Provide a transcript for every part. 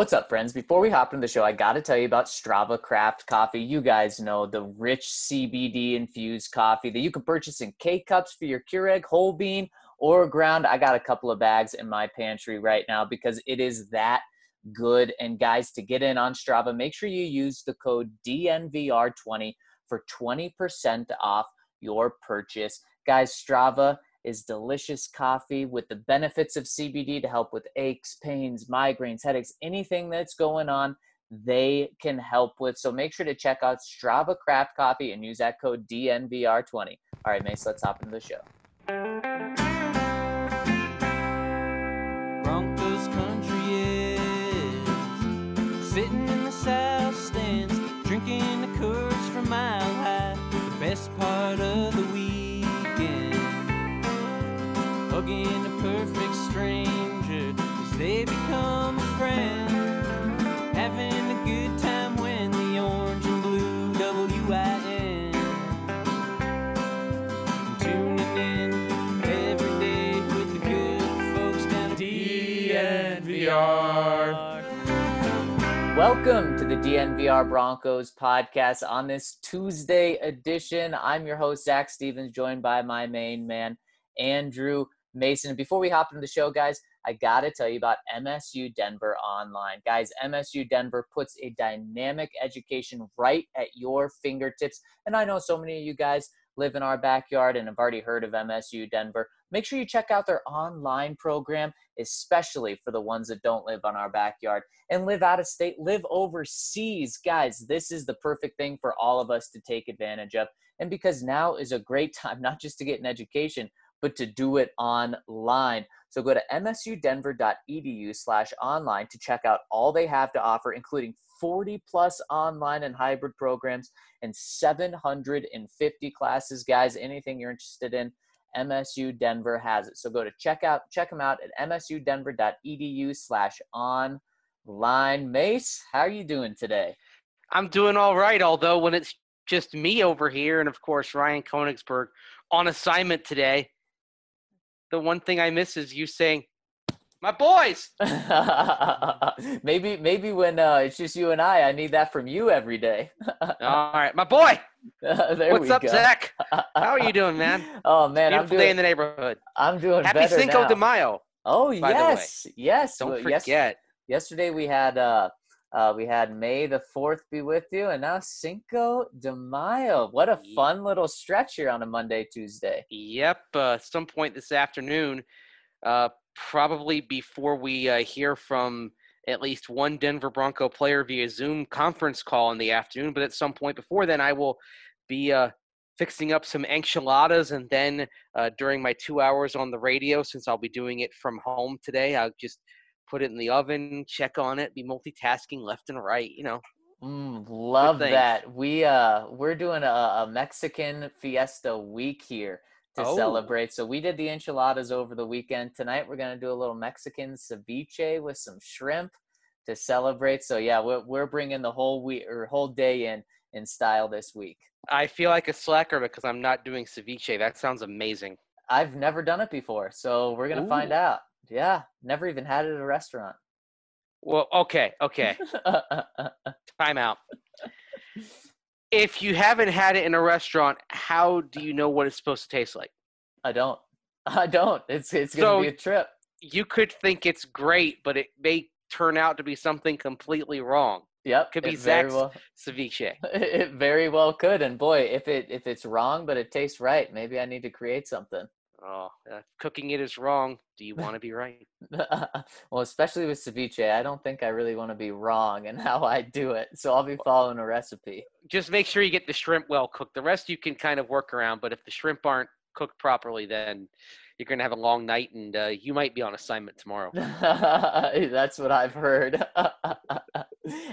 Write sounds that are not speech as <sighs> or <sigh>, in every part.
What's up, friends? Before we hop into the show, I got to tell you about Strava Craft Coffee. You guys know the rich CBD infused coffee that you can purchase in K cups for your Keurig, whole bean, or ground. I got a couple of bags in my pantry right now because it is that good. And guys, to get in on Strava, make sure you use the code DNVR20 for 20% off your purchase. Guys, Strava is delicious coffee with the benefits of CBD to help with aches, pains, migraines, headaches, anything that's going on, they can help with. So make sure to check out Strava Craft Coffee and use that code DNVR20. All right, Mace, let's hop into the show. DNVR. Welcome to the DNVR Broncos podcast on this Tuesday edition. I'm your host, Zac Stevens, joined by my main man, Andrew Mason. Before we hop into the show, guys, I got to tell you about MSU Denver Online. Guys, MSU Denver puts a dynamic education right at your fingertips. And I know so many of you guys live in our backyard and have already heard of MSU Denver. Make sure you check out their online program, especially for the ones that don't live on our backyard and live out of state, live overseas. Guys, this is the perfect thing for all of us to take advantage of. And because now is a great <laughs> time, not just to get an education, but to do it online. So go to msudenver.edu slash online to check out all they have to offer, including 40 plus online and hybrid programs and 750 classes. Guys, anything you're interested in, MSU Denver has it. So go to check out, check them out at msudenver.edu slash online. Mace, how are you doing today? I'm doing all right, although when it's just me over here and of course Ryan Koenigsberg on assignment today, the one thing I miss is you saying, "My boys." <laughs> maybe maybe when uh, it's just you and I, I need that from you every day. <laughs> all right, my boy. <laughs> there What's up, go. Zac? How are you doing, man? Oh man, I'm Beautiful doing. day in the neighborhood. I'm doing Happy better Cinco now. de Mayo. Oh by the way. yes, yes. Don't Well, yes- forget. yesterday we had uh, uh, we had May the Fourth be with you, and now Cinco de Mayo. What a fun little stretch here on a Monday, Tuesday. Yep. Uh, some point this afternoon, uh, probably before we uh, hear from at least one Denver Bronco player via Zoom conference call in the afternoon. But at some point before then, I will be uh, fixing up some enchiladas, and then uh, during my two hours on the radio, since I'll be doing it from home today, I'll just put it in the oven, check on it, be multitasking left and right. You know. Mm, love that. We uh we're doing a, a Mexican fiesta week here to Oh. celebrate. So we did the enchiladas over the weekend. Tonight we're gonna do a little Mexican ceviche with some shrimp to celebrate. So yeah, we're we're bringing the whole week or whole day in in style this week. I feel like a slacker because I'm not doing ceviche. That sounds amazing. I've never done it before, so we're gonna find out. Yeah, never even had it at a restaurant. Well, okay, okay. <laughs> Time out. If you haven't had it in a restaurant, how do you know what it's supposed to taste like? I don't. <laughs> I don't. It's it's gonna So- be a trip. You could think it's great, but it may turn out to be something completely wrong. Yep. Could be Zac's well. <laughs> ceviche. It very well could. And boy, if it if it's wrong but it tastes right, maybe I need to create something. Oh, uh, cooking it is wrong. Do you want to be right? <laughs> well, especially with ceviche, I don't think I really want to be wrong in <laughs> how I do it. So I'll be following a recipe. Just make sure you get the shrimp well cooked. The rest you can kind of work around, but if the shrimp aren't cooked properly, then you're going to have a long night and uh, you might be on assignment tomorrow. <laughs> That's what I've heard.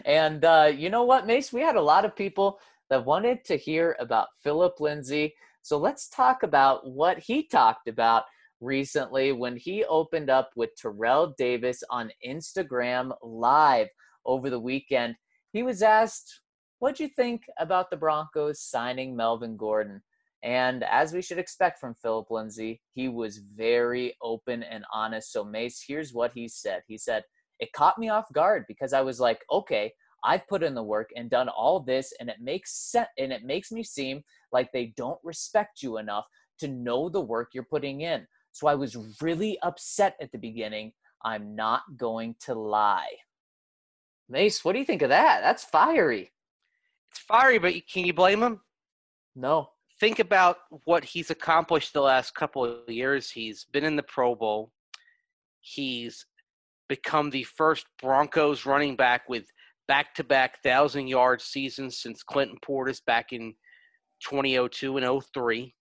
and uh, you know what, Mace? We had a lot of people that wanted to hear about Phillip Lindsay. So let's talk about what he talked about recently when he opened up with Terrell Davis on Instagram Live over the weekend. He was asked, What'd you think about the Broncos signing Melvin Gordon? And as we should expect from Phillip Lindsay, he was very open and honest. So, Mace, here's what he said. He said, It caught me off guard because I was like, okay, I've put in the work and done all this, and it makes sense and it makes me seem like they don't respect you enough to know the work you're putting in. So I was really upset at the beginning. I'm not going to lie. Mace, what do you think of that? That's fiery. It's fiery, but can you blame him? No. Think about what he's accomplished the last couple of years. He's been in the Pro Bowl. He's become the first Broncos running back with back to back thousand yard seasons since Clinton Portis back in 2002 and 03.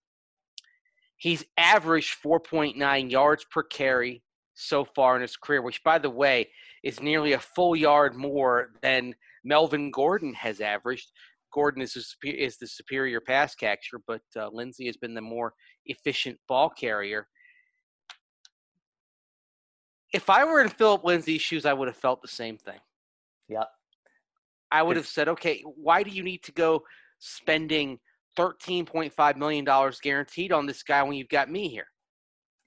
He's averaged 4.9 yards per carry so far in his career, which, by the way, is nearly a full yard more than Melvin Gordon has averaged. Gordon is, a, is the superior pass catcher, but uh, Lindsay has been the more efficient ball carrier. If I were in Phillip Lindsay's shoes, I would have felt the same thing. Yep. I would have said, okay, why do you need to go spending $13.5 million guaranteed on this guy when you've got me here?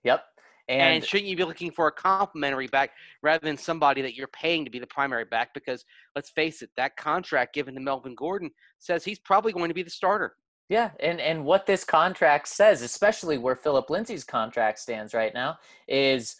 Yep. And, and, shouldn't you be looking for a complimentary back rather than somebody that you're paying to be the primary back? Because let's face it, that contract given to Melvin Gordon says he's probably going to be the starter. Yeah, and and what this contract says, especially where Phillip Lindsay's contract stands right now, is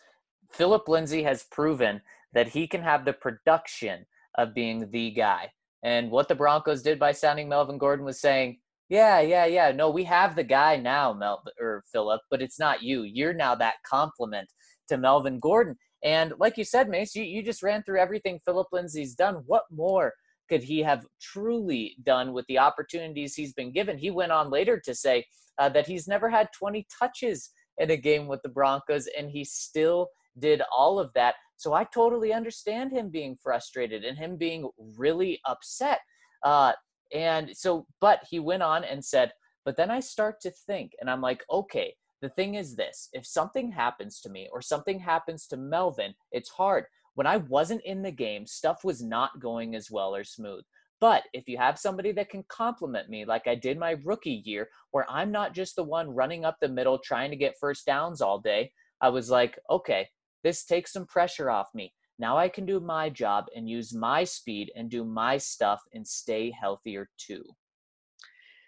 Phillip Lindsay has proven that he can have the production of being the guy. And what the Broncos did by signing Melvin Gordon was saying, yeah, yeah, yeah. No, we have the guy now, Mel or Phillip, but it's not you. You're now that complement to Melvin Gordon. And like you said, Mace, you, you just ran through everything Phillip Lindsay's done. What more could he have truly done with the opportunities he's been given? He went on later to say uh, that he's never had 20 touches in a game with the Broncos, and he still did all of that. So I totally understand him being frustrated and him being really upset. Uh, and so, but he went on and said, but then I start to think, and I'm like, okay, the thing is this if something happens to me or something happens to Melvin, it's hard. When I wasn't in the game, stuff was not going as well or smooth. But if you have somebody that can compliment me, like I did my rookie year, where I'm not just the one running up the middle trying to get first downs all day, I was like, okay, this takes some pressure off me. Now I can do my job and use my speed and do my stuff and stay healthier too.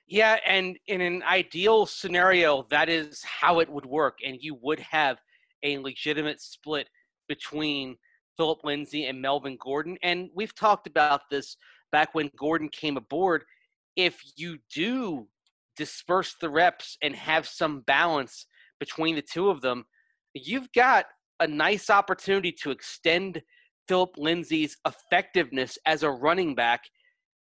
Yeah, and in an ideal scenario, that is how it would work, and you would have a legitimate split between Phillip Lindsay and Melvin Gordon. And we've talked about this back when Gordon came aboard. If you do disperse the reps and have some balance between the two of them, you've got a nice opportunity to extend Phillip Lindsay's effectiveness as a running back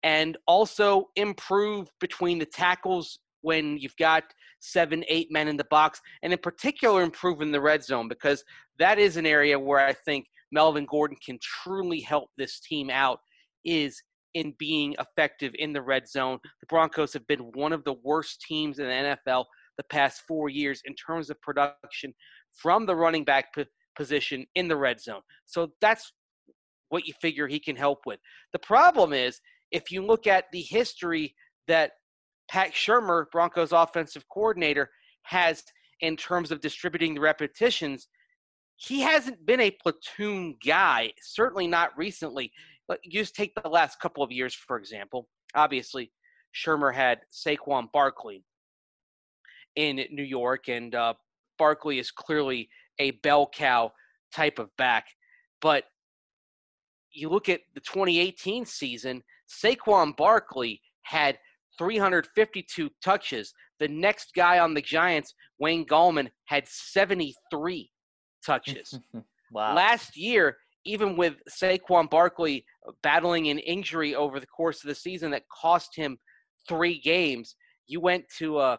and also improve between the tackles when you've got seven, eight men in the box, and in particular, improve in the red zone because that is an area where I think Melvin Gordon can truly help this team out is in being effective in the red zone. The Broncos have been one of the worst teams in the NFL the past four years in terms of production from the running back position in the red zone. So that's what you figure he can help with. The problem is if you look at the history that Pat Shurmur, Broncos offensive coordinator, has in terms of distributing the repetitions, he hasn't been a platoon guy, certainly not recently. But you just take the last couple of years, for example. Obviously, Shurmur had Saquon Barkley in New York, and uh, Barkley is clearly a bell cow type of back. But you look at the 2018 season, Saquon Barkley had 352 touches. The next guy on the Giants, Wayne Gallman, had 73 touches. <laughs> wow. Last year, even with Saquon Barkley battling an injury over the course of the season that cost him three games, you went to uh,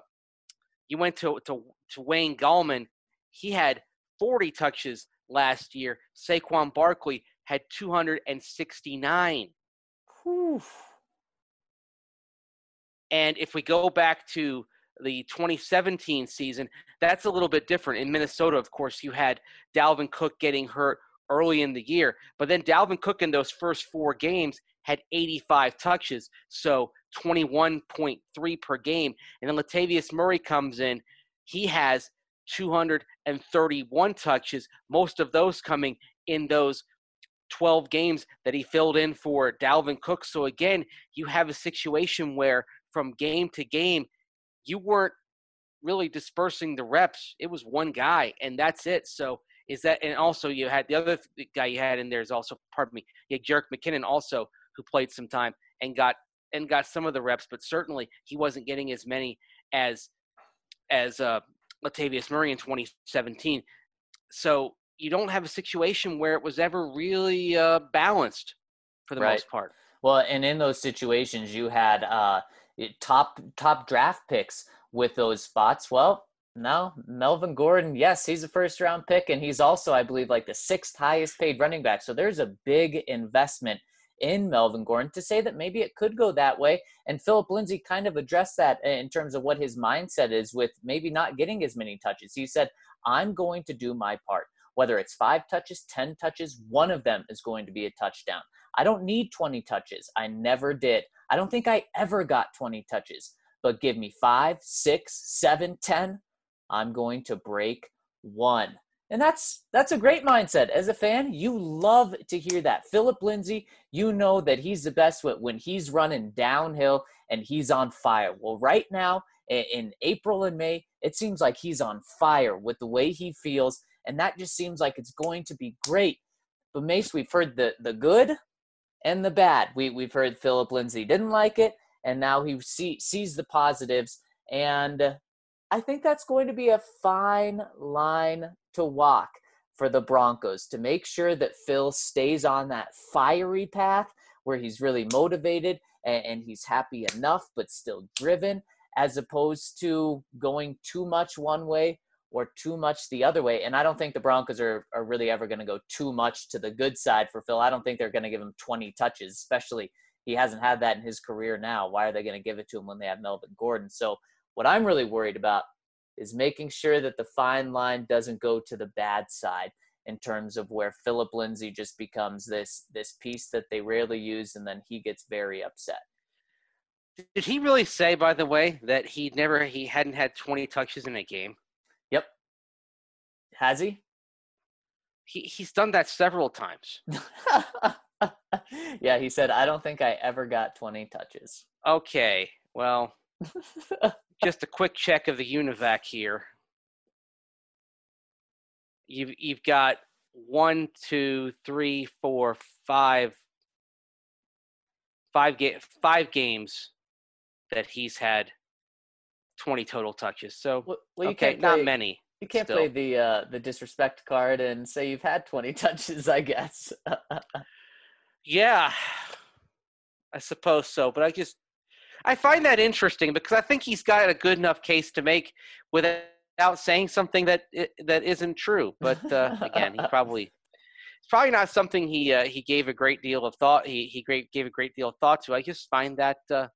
you went to, to to Wayne Gallman. He had 40 touches last year. Saquon Barkley had 269 Whew. And if we go back to the 2017 season, that's a little bit different. In Minnesota, of course, you had Dalvin Cook getting hurt early in the year, but then Dalvin Cook in those first four games had 85 touches, so 21.3 per game. And then Latavius Murray comes in, he has 231 touches, most of those coming in those 12 games that he filled in for Dalvin Cook. So again, you have a situation where from game to game, you weren't really dispersing the reps. It was one guy, and that's it. So is that, and also you had the other guy you had in there is also, pardon me, you had Jerick McKinnon also who played some time and got and got some of the reps, but certainly he wasn't getting as many as as uh, Latavius Murray in 2017. So you don't have a situation where it was ever really uh, balanced for the Right. most part. Well, and in those situations, you had uh, top top draft picks with those spots. Well, no, Melvin Gordon, yes, he's a first round pick, and he's also, I believe, like the sixth highest paid running back. So there's a big investment in Melvin Gordon to say that maybe it could go that way. And Phillip Lindsay kind of addressed that in terms of what his mindset is with maybe not getting as many touches. He said, I'm going to do my part. Whether it's five touches, 10 touches, one of them is going to be a touchdown. I don't need 20 touches. I never did. I don't think I ever got 20 touches. But give me five, six, seven, ten. I'm going to break one. And that's that's a great mindset. As a fan, you love to hear that. Phillip Lindsay, you know that he's the best when- he's running downhill and he's on fire. Well, right now in April and May, it seems like he's on fire with the way he feels, and that just seems like it's going to be great. But Mace, we've heard the the good and the bad. We we've heard Phillip Lindsay didn't like it, and now he see, sees the positives. And I think that's going to be a fine line to walk for the Broncos to make sure that Phil stays on that fiery path where he's really motivated and, and he's happy enough but still driven, as opposed to going too much one way or too much the other way. And I don't think the Broncos are, are really ever going to go too much to the good side for Phil. I don't think they're going to give him 20 touches, especially he hasn't had that in his career now. Why are they going to give it to him when they have Melvin Gordon? So, what I'm really worried about is making sure that the fine line doesn't go to the bad side in terms of where Phillip Lindsay just becomes this this piece that they rarely use and then he gets very upset. Did he really say, by the way, that he never he hadn't had 20 touches in a game? Yep. Has he? He he's done that several times. <laughs> yeah, he said, I don't think I ever got 20 touches. Okay, well, <laughs> just a quick check of the UNIVAC here. You've you've got one, two, three, four, five, five ga- five games that he's had twenty total touches. So well, well, you okay, can't not play, many. You can't still. play the uh, the disrespect card and say you've had 20 <laughs> touches, I guess. <laughs> Yeah, I suppose so. But I just I find that interesting because I think he's got a good enough case to make without saying something that that isn't true. But uh, again, he probably it's probably not something he uh, he gave a great deal of thought. He he gave a great deal of thought to. I just find that uh,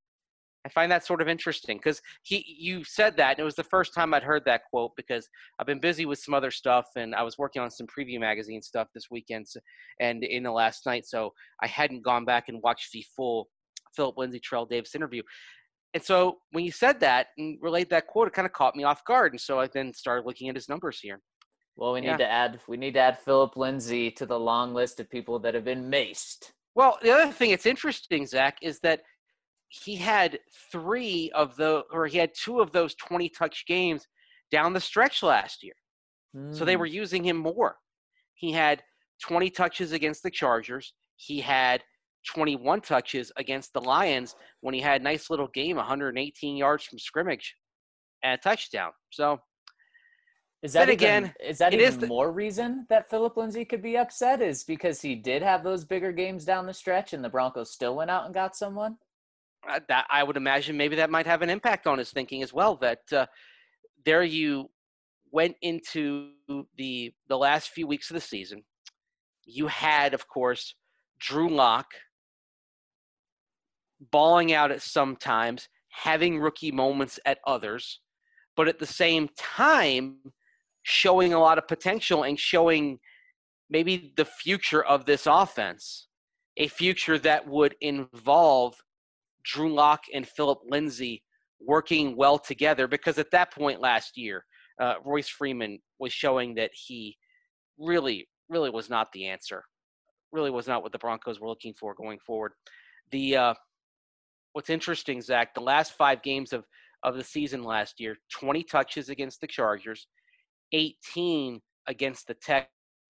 I find that sort of interesting because he you said that and it was the first time I'd heard that quote because I've been busy with some other stuff and I was working on some preview magazine stuff this weekend and in the last night, so I hadn't gone back and watched the full Phillip Lindsay Terrell Davis interview. And so when you said that and relayed that quote, it kind of caught me off guard. And so I then started looking at his numbers here. well, we need Yeah. to add we need to add Phillip Lindsay to the long list of people that have been maced. Well, the other thing that's interesting, Zac, is that he had three of the, or he had two of those 20 touch games down the stretch last year. So they Hmm. were using him more. He had 20 touches against the Chargers. He had 21 touches against the Lions when he had a nice little game, 118 yards from scrimmage and a touchdown. So Is that even, again, is that even is the- more reason that Phillip Lindsay could be upset? Is because he did have those bigger games down the stretch, and the Broncos still went out and got someone. uh, that I would imagine maybe that might have an impact on his thinking as well. That uh, there you went into the the last few weeks of the season. You had, of course, Drew Lock balling out at some times, having rookie moments at others, but at the same time, showing a lot of potential and showing maybe the future of this offense, a future that would involve Drew Lock and Phillip Lindsay working well together. Because at that point last year, uh, Royce Freeman was showing that he really, really was not the answer. Really was not what the Broncos were looking for going forward. The uh, what's interesting, Zac, the last five games of of the season last year, 20 touches against the Chargers, 18 against the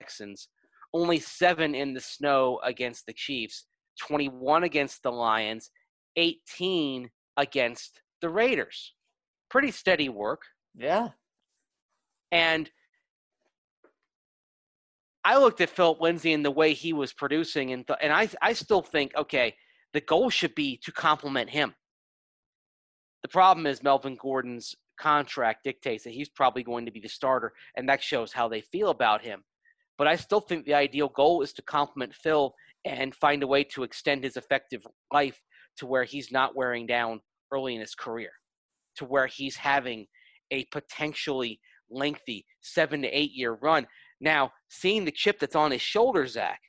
Texans, only seven in the snow against the Chiefs, 21 against the Lions, 18 against the Raiders. Pretty steady work. Yeah. And I looked at Phillip Lindsay and the way he was producing, and th- and I I still think okay, the goal should be to complement him. The problem is Melvin Gordon's contract dictates that he's probably going to be the starter, and that shows how they feel about him. But I still think the ideal goal is to complement Phil and find a way to extend his effective life to where he's not wearing down early in his career, to where he's having a potentially lengthy seven to eight year run. Now, seeing the chip that's on his shoulder, Zac,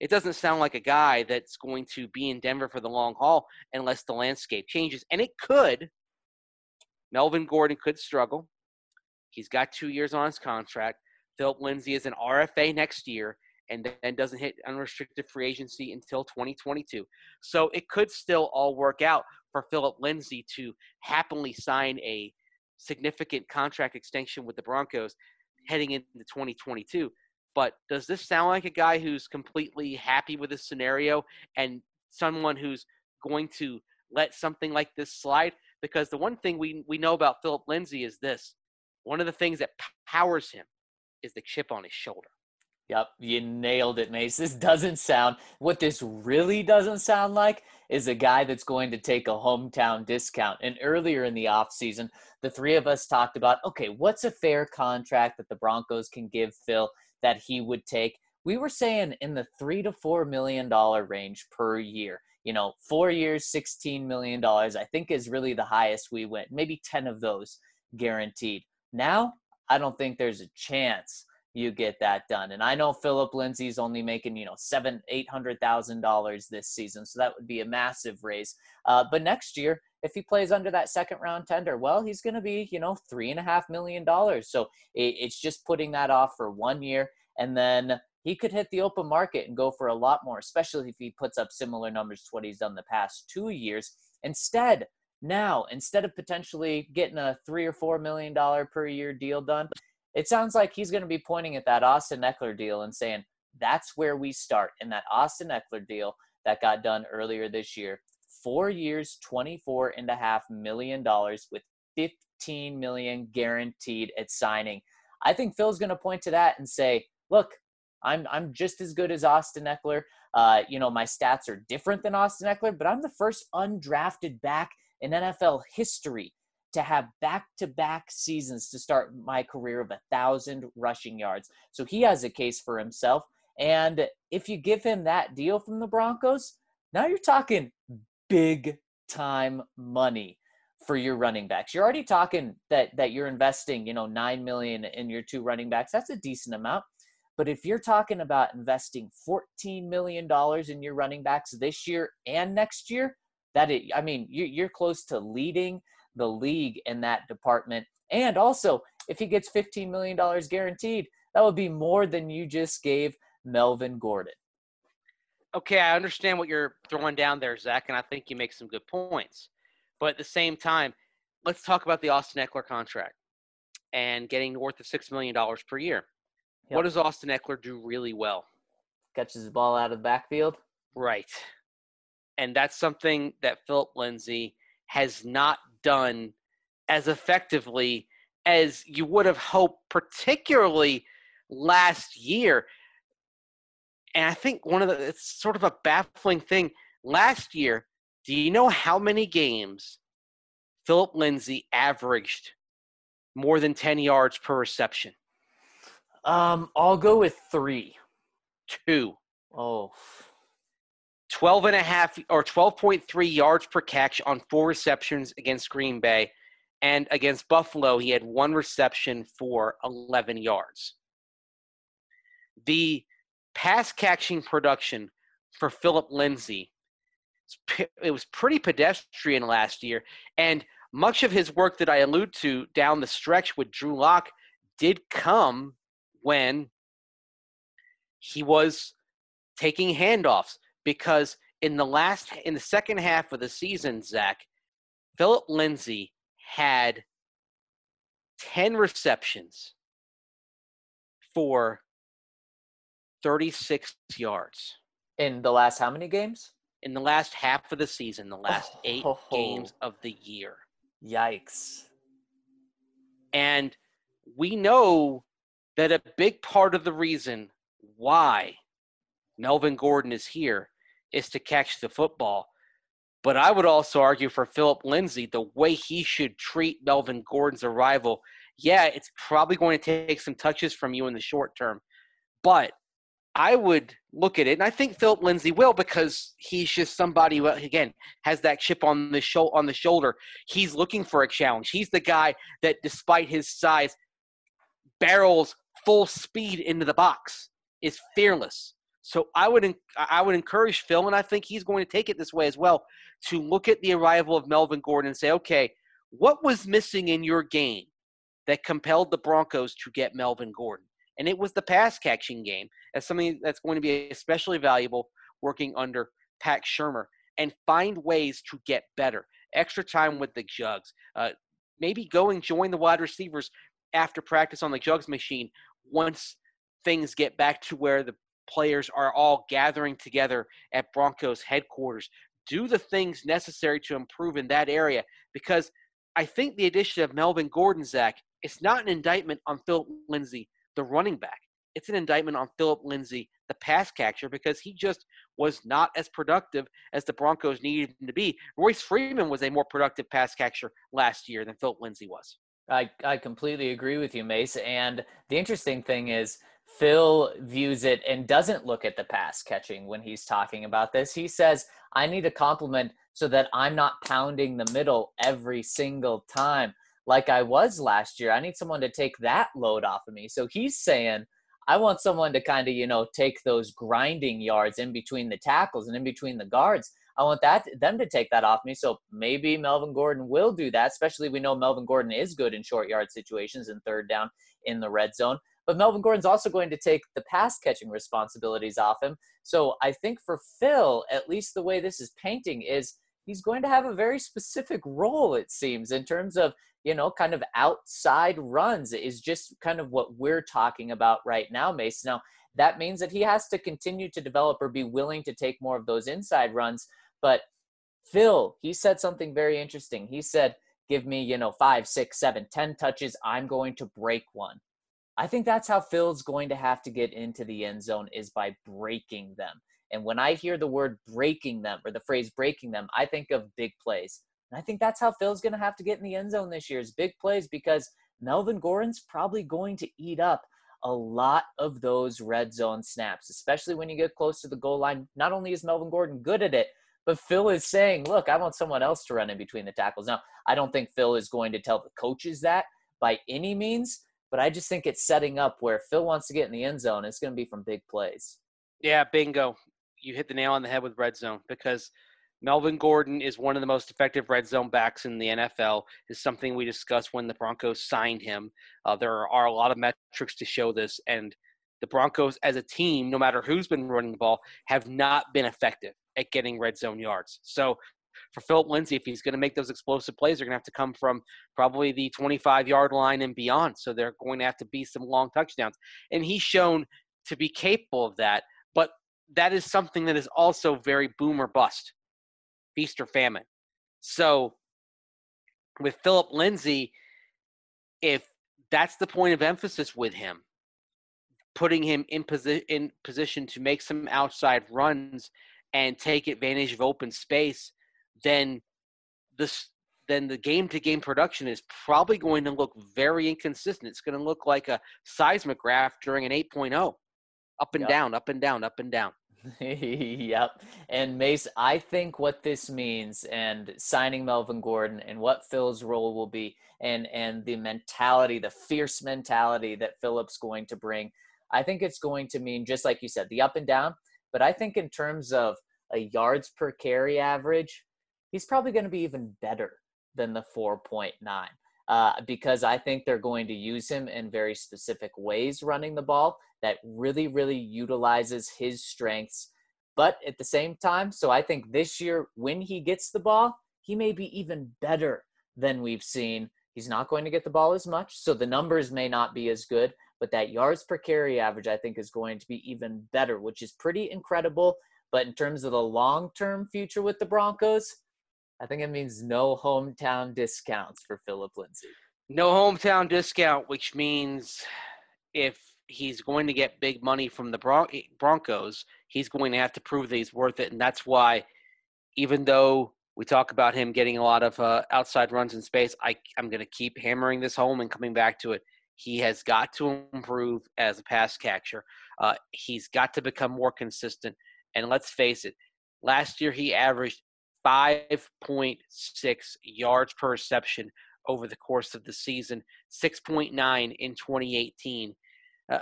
it doesn't sound like a guy that's going to be in Denver for the long haul unless the landscape changes. And it could. Melvin Gordon could struggle. He's got two years on his contract. Phillip Lindsay is an RFA next year and then doesn't hit unrestricted free agency until 2022. So it could still all work out for Phillip Lindsay to happily sign a significant contract extension with the Broncos heading into 2022. But does this sound like a guy who's completely happy with this scenario and someone who's going to let something like this slide? Because the one thing we, we know about Phillip Lindsay is this one of the things that powers him is the chip on his shoulder. Yep, you nailed it, Mace. This doesn't sound what this really doesn't sound like is a guy that's going to take a hometown discount. And earlier in the offseason, the three of us talked about okay, what's a fair contract that the Broncos can give Phil that he would take? We were saying in the three to four million dollar range per year. You know, four years, $16 million, I think is really the highest we went. Maybe 10 of those guaranteed. Now, I don't think there's a chance you get that done. And I know Phillip Lindsay's only making, you know, seven, eight hundred thousand dollars this season. So that would be a massive raise. Uh, but next year, if he plays under that second round tender, well, he's going to be, you know, three and a half million dollars. So it, it's just putting that off for one year. And then he could hit the open market and go for a lot more, especially if he puts up similar numbers to what he's done the past two years. Instead, now, instead of potentially getting a three or four million dollar per year deal done, it sounds like he's going to be pointing at that Austin Ekeler deal and saying, that's where we start. in that Austin Ekeler deal that got done earlier this year, four years, $24.5 million with 15 million guaranteed at signing. I think Phil's going to point to that and say, look, I'm, I'm just as good as Austin Ekeler. Uh, you know, my stats are different than Austin Ekeler, but I'm the first undrafted back in NFL history to have back to back seasons to start my career of a thousand rushing yards. So he has a case for himself. And if you give him that deal from the Broncos, now you're talking big time money for your running backs. You're already talking that that you're investing, you know, 9 million in your two running backs. That's a decent amount. But if you're talking about investing 14 million dollars in your running backs this year and next year, that it, I mean, you're close to leading the league in that department. And also, if he gets $15 million guaranteed, that would be more than you just gave Melvin Gordon. Okay, I understand what you're throwing down there, Zac, and I think you make some good points. But at the same time, let's talk about the Austin Ekeler contract and getting north of $6 million per year. Yep. What does Austin Ekeler do really well? Catches the ball out of the backfield. Right. And that's something that Phillip Lindsay has not done as effectively as you would have hoped, particularly last year. And I think one of the it's sort of a baffling thing. Last year, do you know how many games Phillip Lindsay averaged more than 10 yards per reception? Um, I'll go with three. Two. Oh. 12 and a half or 12.3 yards per catch on four receptions against Green Bay. And against Buffalo, he had one reception for 11 yards. The pass catching production for Phillip Lindsay, it was pretty pedestrian last year. And much of his work that I allude to down the stretch with Drew Lock did come when he was taking handoffs because in the last in the second half of the season, Zac, Phillip Lindsay had 10 receptions for 36 yards. In the last how many games? In the last half of the season, the last oh, <laughs> eight oh, oh. games of the year. Yikes. And we know that a big part of the reason why Melvin Gordon is here is to catch the football. But I would also argue for Phillip Lindsay, the way he should treat Melvin Gordon's arrival. Yeah, it's probably going to take some touches from you in the short term, but I would look at it, and I think Phillip Lindsay will because he's just somebody who, again, has that chip on the sho- on the shoulder. He's looking for a challenge. He's the guy that, despite his size, barrels full speed into the box, is fearless. So I would I would encourage Phil, and I think he's going to take it this way as well, to look at the arrival of Melvin Gordon and say, okay, what was missing in your game that compelled the Broncos to get Melvin Gordon? And it was the pass catching game as something that's going to be especially valuable working under Pat Shurmur and find ways to get better. Extra time with the jugs. Uh, maybe go and join the wide receivers after practice on the jugs machine once things get back to where the players are all gathering together at Broncos headquarters. Do the things necessary to improve in that area because I think the addition of Melvin Gordon, Zac, it's not an indictment on Phillip Lindsay, the running back. It's an indictment on Phillip Lindsay, the pass catcher, because he just was not as productive as the Broncos needed him to be. Royce Freeman was a more productive pass catcher last year than Phillip Lindsay was. I, I completely agree with you, Mace. And the interesting thing is, Phil views it and doesn't look at the pass catching when he's talking about this. He says, I need a compliment so that I'm not pounding the middle every single time like I was last year. I need someone to take that load off of me. So he's saying, I want someone to kind of, you know, take those grinding yards in between the tackles and in between the guards. I want that them to take that off me. So maybe Melvin Gordon will do that, especially we know Melvin Gordon is good in short yard situations and third down in the red zone. But Melvin Gordon's also going to take the pass catching responsibilities off him. So I think for Phil, at least the way this is painting is he's going to have a very specific role, it seems, in terms of, you know, kind of outside runs is just kind of what we're talking about right now, Mace. Now, that means that he has to continue to develop or be willing to take more of those inside runs. But Phil, he said something very interesting. He said, give me, you know, five, six, seven, ten touches. I'm going to break one. I think that's how Phil's going to have to get into the end zone is by breaking them. And when I hear the word breaking them or the phrase breaking them, I think of big plays. And I think that's how Phil's going to have to get in the end zone this year is big plays because Melvin Gordon's probably going to eat up a lot of those red zone snaps, especially when you get close to the goal line. Not only is Melvin Gordon good at it, but Phil is saying, look, I want someone else to run in between the tackles. Now, I don't think Phil is going to tell the coaches that by any means, but I just think it's setting up where Phil wants to get in the end zone. It's going to be from big plays. Yeah, bingo. You hit the nail on the head with red zone because Melvin Gordon is one of the most effective red zone backs in the NFL. Is something we discussed when the Broncos signed him. Uh, there are a lot of metrics to show this, and the Broncos as a team, no matter who's been running the ball, have not been effective at getting red zone yards. So for Phillip Lindsay, if he's going to make those explosive plays, they're going to have to come from probably the 25 yard line and beyond. So they're going to have to be some long touchdowns. And he's shown to be capable of that. But that is something that is also very boom or bust, feast or famine. So with Phillip Lindsay, if that's the point of emphasis with him, putting him in, posi- in position to make some outside runs and take advantage of open space, then this then the game to game production is probably going to look very inconsistent. It's going to look like a seismograph during an 8.0 up and yep. down, up and down, up and down. <laughs> yep. And Mace, I think what this means and signing Melvin Gordon and what Phil's role will be and and the mentality, the fierce mentality that Phillip's going to bring, I think it's going to mean just like you said, the up and down. But I think in terms of a yards per carry average, he's probably going to be even better than the 4.9. Uh, because I think they're going to use him in very specific ways running the ball that really, really utilizes his strengths. But at the same time, so I think this year, when he gets the ball, he may be even better than we've seen. He's not going to get the ball as much, so the numbers may not be as good, but that yards per carry average, I think, is going to be even better, which is pretty incredible. But in terms of the long term future with the Broncos, I think it means no hometown discounts for Phillip Lindsay. No hometown discount, which means if he's going to get big money from the Bron- Broncos, he's going to have to prove that he's worth it. And that's why, even though we talk about him getting a lot of uh, outside runs in space, I, I'm going to keep hammering this home and coming back to it. He has got to improve as a pass catcher. Uh, he's got to become more consistent. And let's face it, last year he averaged 5.6 yards per reception over the course of the season, 6.9 in 2018 uh,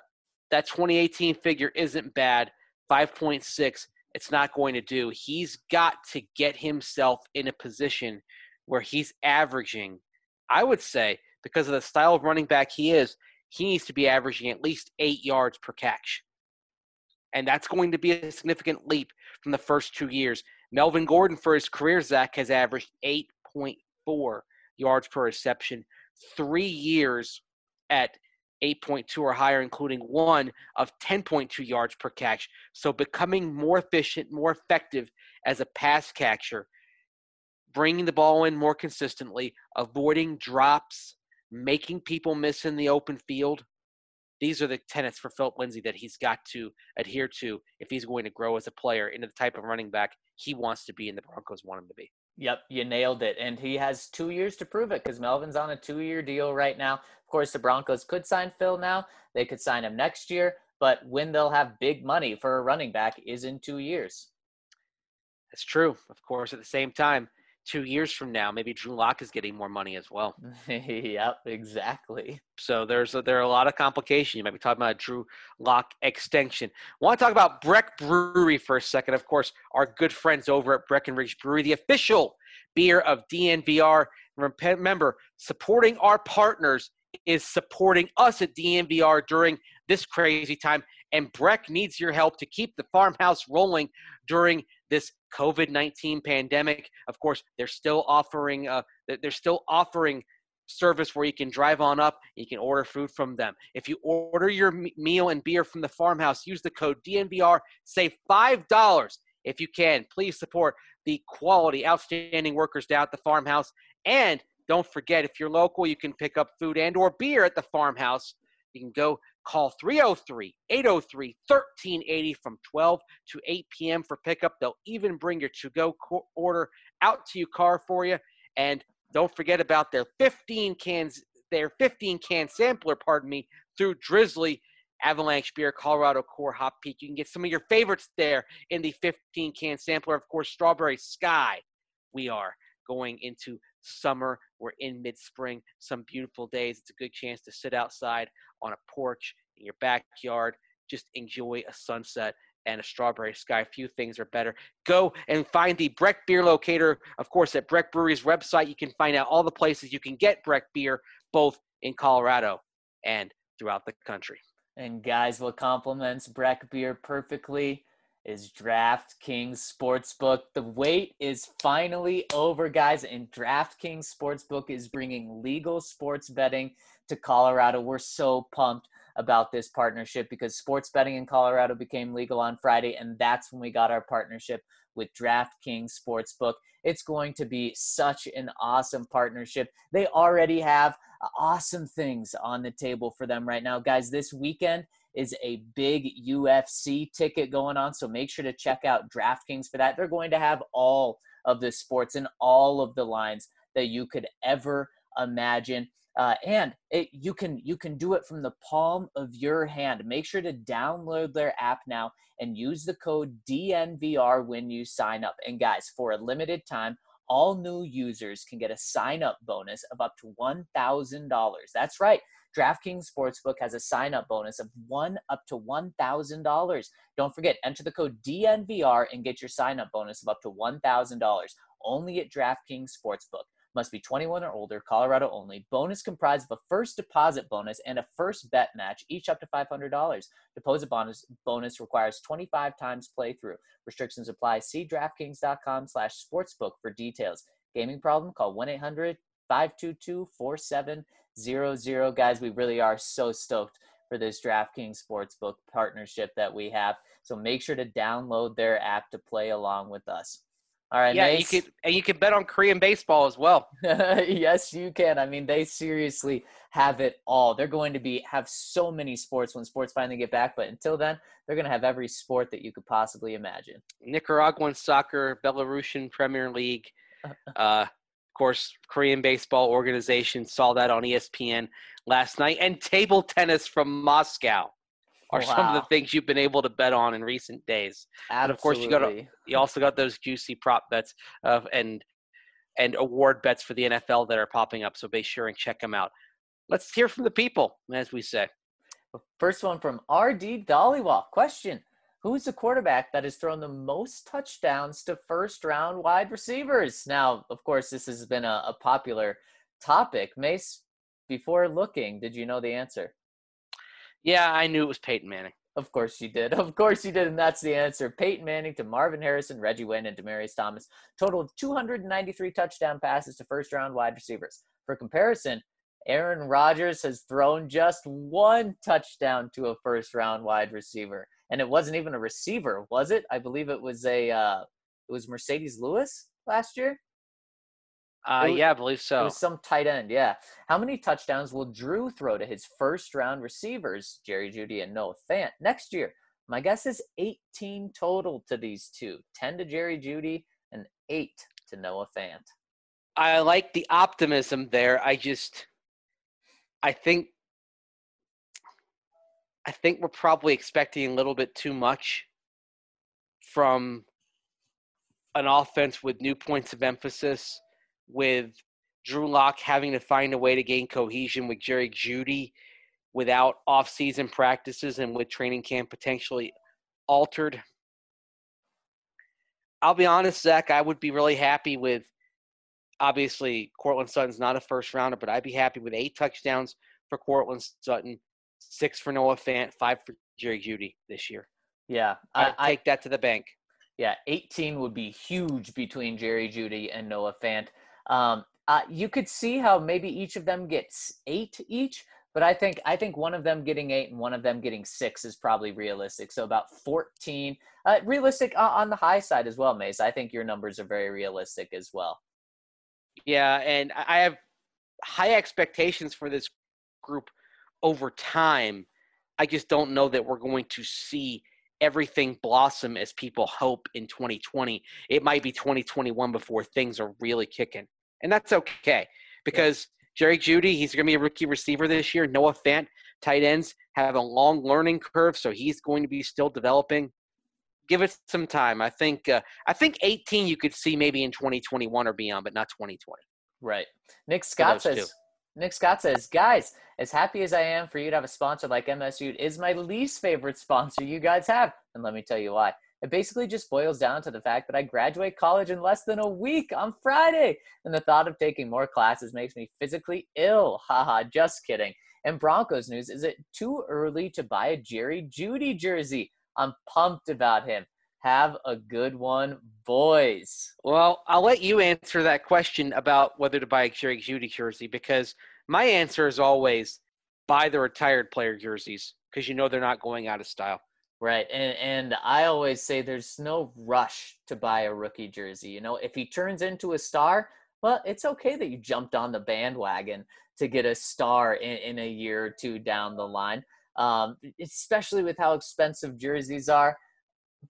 that 2018 figure isn't bad. 5.6, it's not going to do. He's got to get himself in a position where he's averaging, I would say, because of the style of running back he is, he needs to be averaging at least eight yards per catch. And that's going to be a significant leap from the first two years. Melvin Gordon, for his career, Zac, has averaged 8.4 yards per reception, three years at 8.2 or higher, including one of 10.2 yards per catch. So becoming more efficient, more effective as a pass catcher, bringing the ball in more consistently, avoiding drops, making people miss in the open field. These are the tenets for Phillip Lindsay that he's got to adhere to if he's going to grow as a player into the type of running back he wants to be and the Broncos want him to be. Yep, you nailed it. And he has two years to prove it because Melvin's on a two year deal right now. Of course, the Broncos could sign Phil now, they could sign him next year, but when they'll have big money for a running back is in two years. That's true. Of course, at the same time, two years from now, maybe Drew Lock is getting more money as well. <laughs> yep, exactly. So there's a, there are a lot of complications. You might be talking about a Drew Lock extension. I want to talk about Breck Brewery for a second. Of course, our good friends over at Breckenridge Brewery, the official beer of DNVR. Remember, supporting our partners is supporting us at DNVR during this crazy time. And Breck needs your help to keep the farmhouse rolling during this COVID nineteen pandemic. Of course, they're still offering uh, they're still offering service where you can drive on up. You can order food from them. If you order your meal and beer from the farmhouse, use the code DNVR. Save five dollars if you can. Please support the quality, outstanding workers down at the farmhouse. And don't forget, if you're local, you can pick up food and or beer at the farmhouse. You can go Call 303 803 1380 from 12 to 8 p.m. for pickup. They'll even bring your to go order out to your car for you. And don't forget about their 15 cans, their 15 can sampler, pardon me, through Drizly Avalanche Beer, Colorado Core Hop Peak. You can get some of your favorites there in the 15 can sampler. Of course, Strawberry Sky. We are going into summer. We're in mid spring, some beautiful days. It's a good chance to sit outside on a porch in your backyard, just enjoy a sunset and a strawberry sky. Few things are better. Go and find the Breck Beer Locator, of course, at Breck Brewery's website. You can find out all the places you can get Breck Beer, both in Colorado and throughout the country. And guys, what complements Breck Beer perfectly is DraftKings Sportsbook. The wait is finally over, guys, and DraftKings Sportsbook is bringing legal sports betting to Colorado. We're so pumped about this partnership because sports betting in Colorado became legal on Friday, and that's when we got our partnership with DraftKings Sportsbook. It's going to be such an awesome partnership. They already have awesome things on the table for them right now. Guys, this weekend is a big UFC ticket going on, so make sure to check out DraftKings for that. They're going to have all of the sports and all of the lines that you could ever imagine. Uh, and it, you can you can do it from the palm of your hand. Make sure to download their app now and use the code DNVR when you sign up. And guys, for a limited time, all new users can get a sign up bonus of up to $1,000. That's right. DraftKings Sportsbook has a sign up bonus of one up to $1,000. Don't forget, enter the code DNVR and get your sign up bonus of up to $1,000 only at DraftKings Sportsbook. Must be 21 or older, Colorado only. Bonus comprised of a first deposit bonus and a first bet match, each up to $500. Deposit bonus bonus requires 25 times playthrough. Restrictions apply. See DraftKings.com slash sportsbook for details. Gaming problem? Call 1-800-522-4700. Guys, we really are so stoked for this DraftKings Sportsbook partnership that we have. So make sure to download their app to play along with us. All right, yeah, Mace. you could and you can bet on Korean baseball as well. <laughs> yes, you can. I mean, they seriously have it all. They're going to be have so many sports when sports finally get back, but until then, they're going to have every sport that you could possibly imagine. Nicaraguan soccer, Belarusian Premier League, <laughs> uh, course, Korean baseball organization saw that on ESPN last night, and table tennis from Moscow are some of the things you've been able to bet on in recent days. Absolutely. of course, you gotta- You also got those juicy prop bets uh, and and award bets for the NFL that are popping up. So be sure and check them out. Let's hear from the people, as we say. First one from RD Dollywall. Question Who's the quarterback that has thrown the most touchdowns to first round wide receivers? Now, of course, this has been a, a popular topic. Mace, before looking, did you know the answer? Yeah, I knew it was Peyton Manning. Of course you did. <laughs> Of course you did. And that's the answer. Peyton Manning to Marvin Harrison, Reggie Wayne, and Demaryius Thomas. Total of 293 touchdown passes to first round wide receivers. For comparison, Aaron Rodgers has thrown just one touchdown to a first round wide receiver. And it wasn't even a receiver, was it? I believe it was a uh, it was Marcedes Lewis last year. Uh, It wa- yeah, I believe It so. was some tight end, yeah. How many touchdowns will Drew throw to his first round receivers, Jerry Jeudy and Noah Fant, next year? My guess is 18 total to these two 10 to Jerry Jeudy and 8 to Noah Fant. I like the optimism there. I just, I think, I think we're probably expecting a little bit too much from an offense with new points of emphasis, with Drew Lock having to find a way to gain cohesion with Jerry Jeudy without off-season practices and with training camp potentially altered. I'll be honest, Zac. I would be really happy with obviously Courtland Sutton's not a first rounder, but I'd be happy with eight touchdowns for Courtland Sutton, six for Noah Fant, five for Jerry Jeudy this year. Yeah, I, I, take that to the bank. yeah, 18 would be huge between Jerry Jeudy and Noah Fant. Um, uh, you could see how maybe each of them gets eight each, but I think I think one of them getting eight and one of them getting six is probably realistic. So about 14, uh, realistic uh, on the high side as well, Mace. I think your numbers are very realistic as well. Yeah, and I have high expectations for this group over time. I just don't know that we're going to see everything blossom as people hope in 2020. It might be 2021 before things are really kicking. And that's okay because Jerry Jeudy, he's going to be a rookie receiver this year. Noah Fant, tight ends have a long learning curve, so he's going to be still developing. Give it some time. I think uh, I think 18 you could see maybe in 2021 or beyond, but not 2020. Right. Nick Scott those two. Nick Scott says, guys, as happy as I am for you to have a sponsor like MSU, is my least favorite <laughs> sponsor you guys have. And let me tell you why. It basically just boils down to the fact that I graduate college in less than a week on Friday. And the thought of taking more classes makes me physically ill. <laughs> Haha, just kidding. And Broncos news is it too early to buy a Jerry Jeudy jersey? I'm pumped about him. Have a good one, boys. Well, I'll let you answer that question about whether to buy a Jerry Jeudy jersey because my answer is always buy the retired player jerseys because you know they're not going out of style. Right. And and I always say there's no rush to buy a rookie jersey. You know, if he turns into a star, well, it's okay that you jumped on the bandwagon to get a star in, in a year or two down the line. Um, especially with how expensive jerseys are.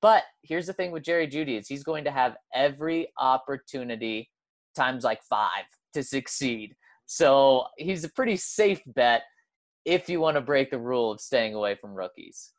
But here's the thing with Jerry Jeudy is he's going to have every opportunity times like five to succeed. So he's a pretty safe bet if you want to break the rule of staying away from rookies.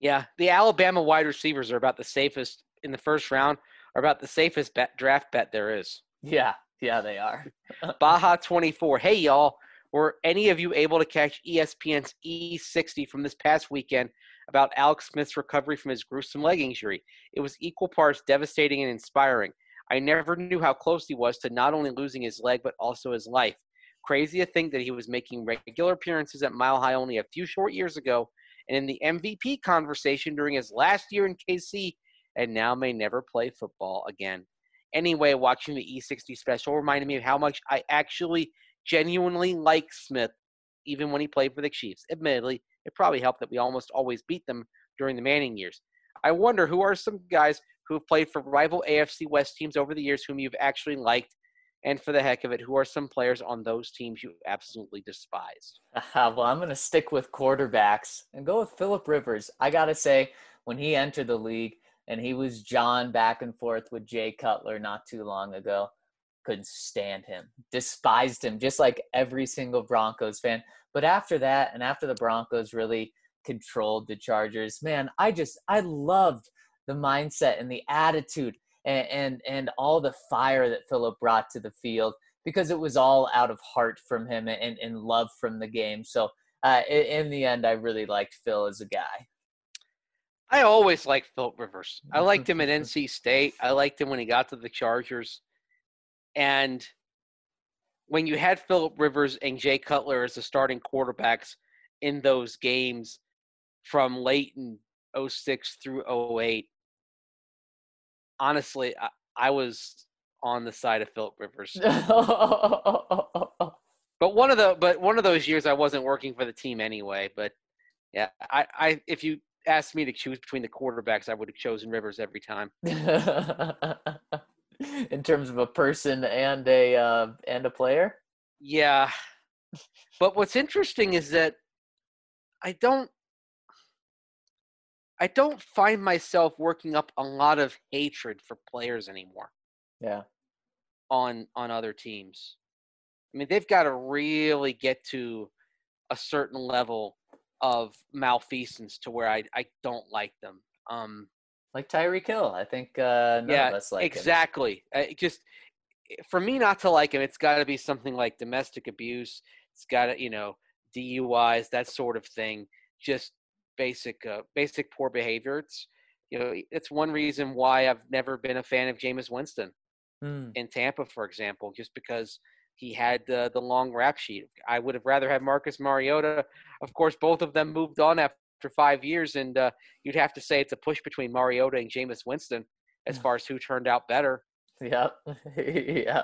Yeah, the Alabama wide receivers are about the safest in the first round, are about the safest bet, draft bet there is. Yeah, yeah, they are. <laughs> Baja 24. Hey, y'all. Were any of you able to catch ESPN's E60 from this past weekend about Alex Smith's recovery from his gruesome leg injury? It was equal parts devastating and inspiring. I never knew how close he was to not only losing his leg, but also his life. Crazy to think that he was making regular appearances at Mile High only a few short years ago, and in the MVP conversation during his last year in KC, and now may never play football again. Anyway, watching the E60 special reminded me of how much I actually genuinely like Smith, even when he played for the Chiefs. Admittedly, it probably helped that we almost always beat them during the Manning years. I wonder who are some guys who have played for rival AFC West teams over the years whom you've actually liked, and for the heck of it, who are some players on those teams you absolutely despised? Uh, <laughs> well, I'm going to stick with quarterbacks and go with Philip Rivers. I got to say, when he entered the league and he was John back and forth with Jay Cutler not too long ago, couldn't stand him, despised him, just like every single Broncos fan. But after that, and after the Broncos really controlled the Chargers, man, I just, I loved the mindset and the attitude and, and, and all the fire that Philip brought to the field because it was all out of heart from him and, and love from the game. So uh, in, in the end, I really liked Phil as a guy. I always liked Philip Rivers. I liked him at <laughs> NC State. I liked him when he got to the Chargers. And when you had Philip Rivers and Jay Cutler as the starting quarterbacks in those games from late in 06 through 08, honestly, I, I was on the side of Philip Rivers. <laughs> But one of the but one of those years I wasn't working for the team anyway. But yeah, I, I if you asked me to choose between the quarterbacks, I would have chosen Rivers every time. <laughs> <laughs> in terms of a person and a uh, and a player. Yeah. But what's interesting is that I don't I don't find myself working up a lot of hatred for players anymore Yeah. on on other teams. I mean, they've got to really get to a certain level of malfeasance to where I I don't like them. Um Like Tyreek Hill. I think uh, none yeah, of us like exactly. Uh, it just for me not to like him, it's got to be something like domestic abuse. It's got to, you know, DUIs, that sort of thing. Just basic, uh, basic poor behavior. It's, you know, it's one reason why I've never been a fan of Jameis Winston Hmm. in Tampa, for example, just because he had the the long rap sheet. I would have rather had Marcus Mariota. Of course, both of them moved on after five years, and uh, you'd have to say it's a push between Mariota and Jameis Winston as far as who turned out better. Yep. <laughs> yeah.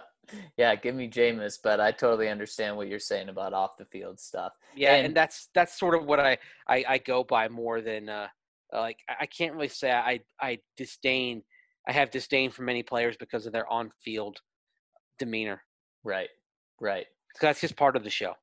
Yeah. Give me Jameis, but I totally understand what you're saying about off the field stuff. Yeah, and, And- that's that's sort of what I, I I go by more than uh like I I can't really say I I disdain I have disdain for many players because of their on field demeanor. Right. Right. That's just part of the show.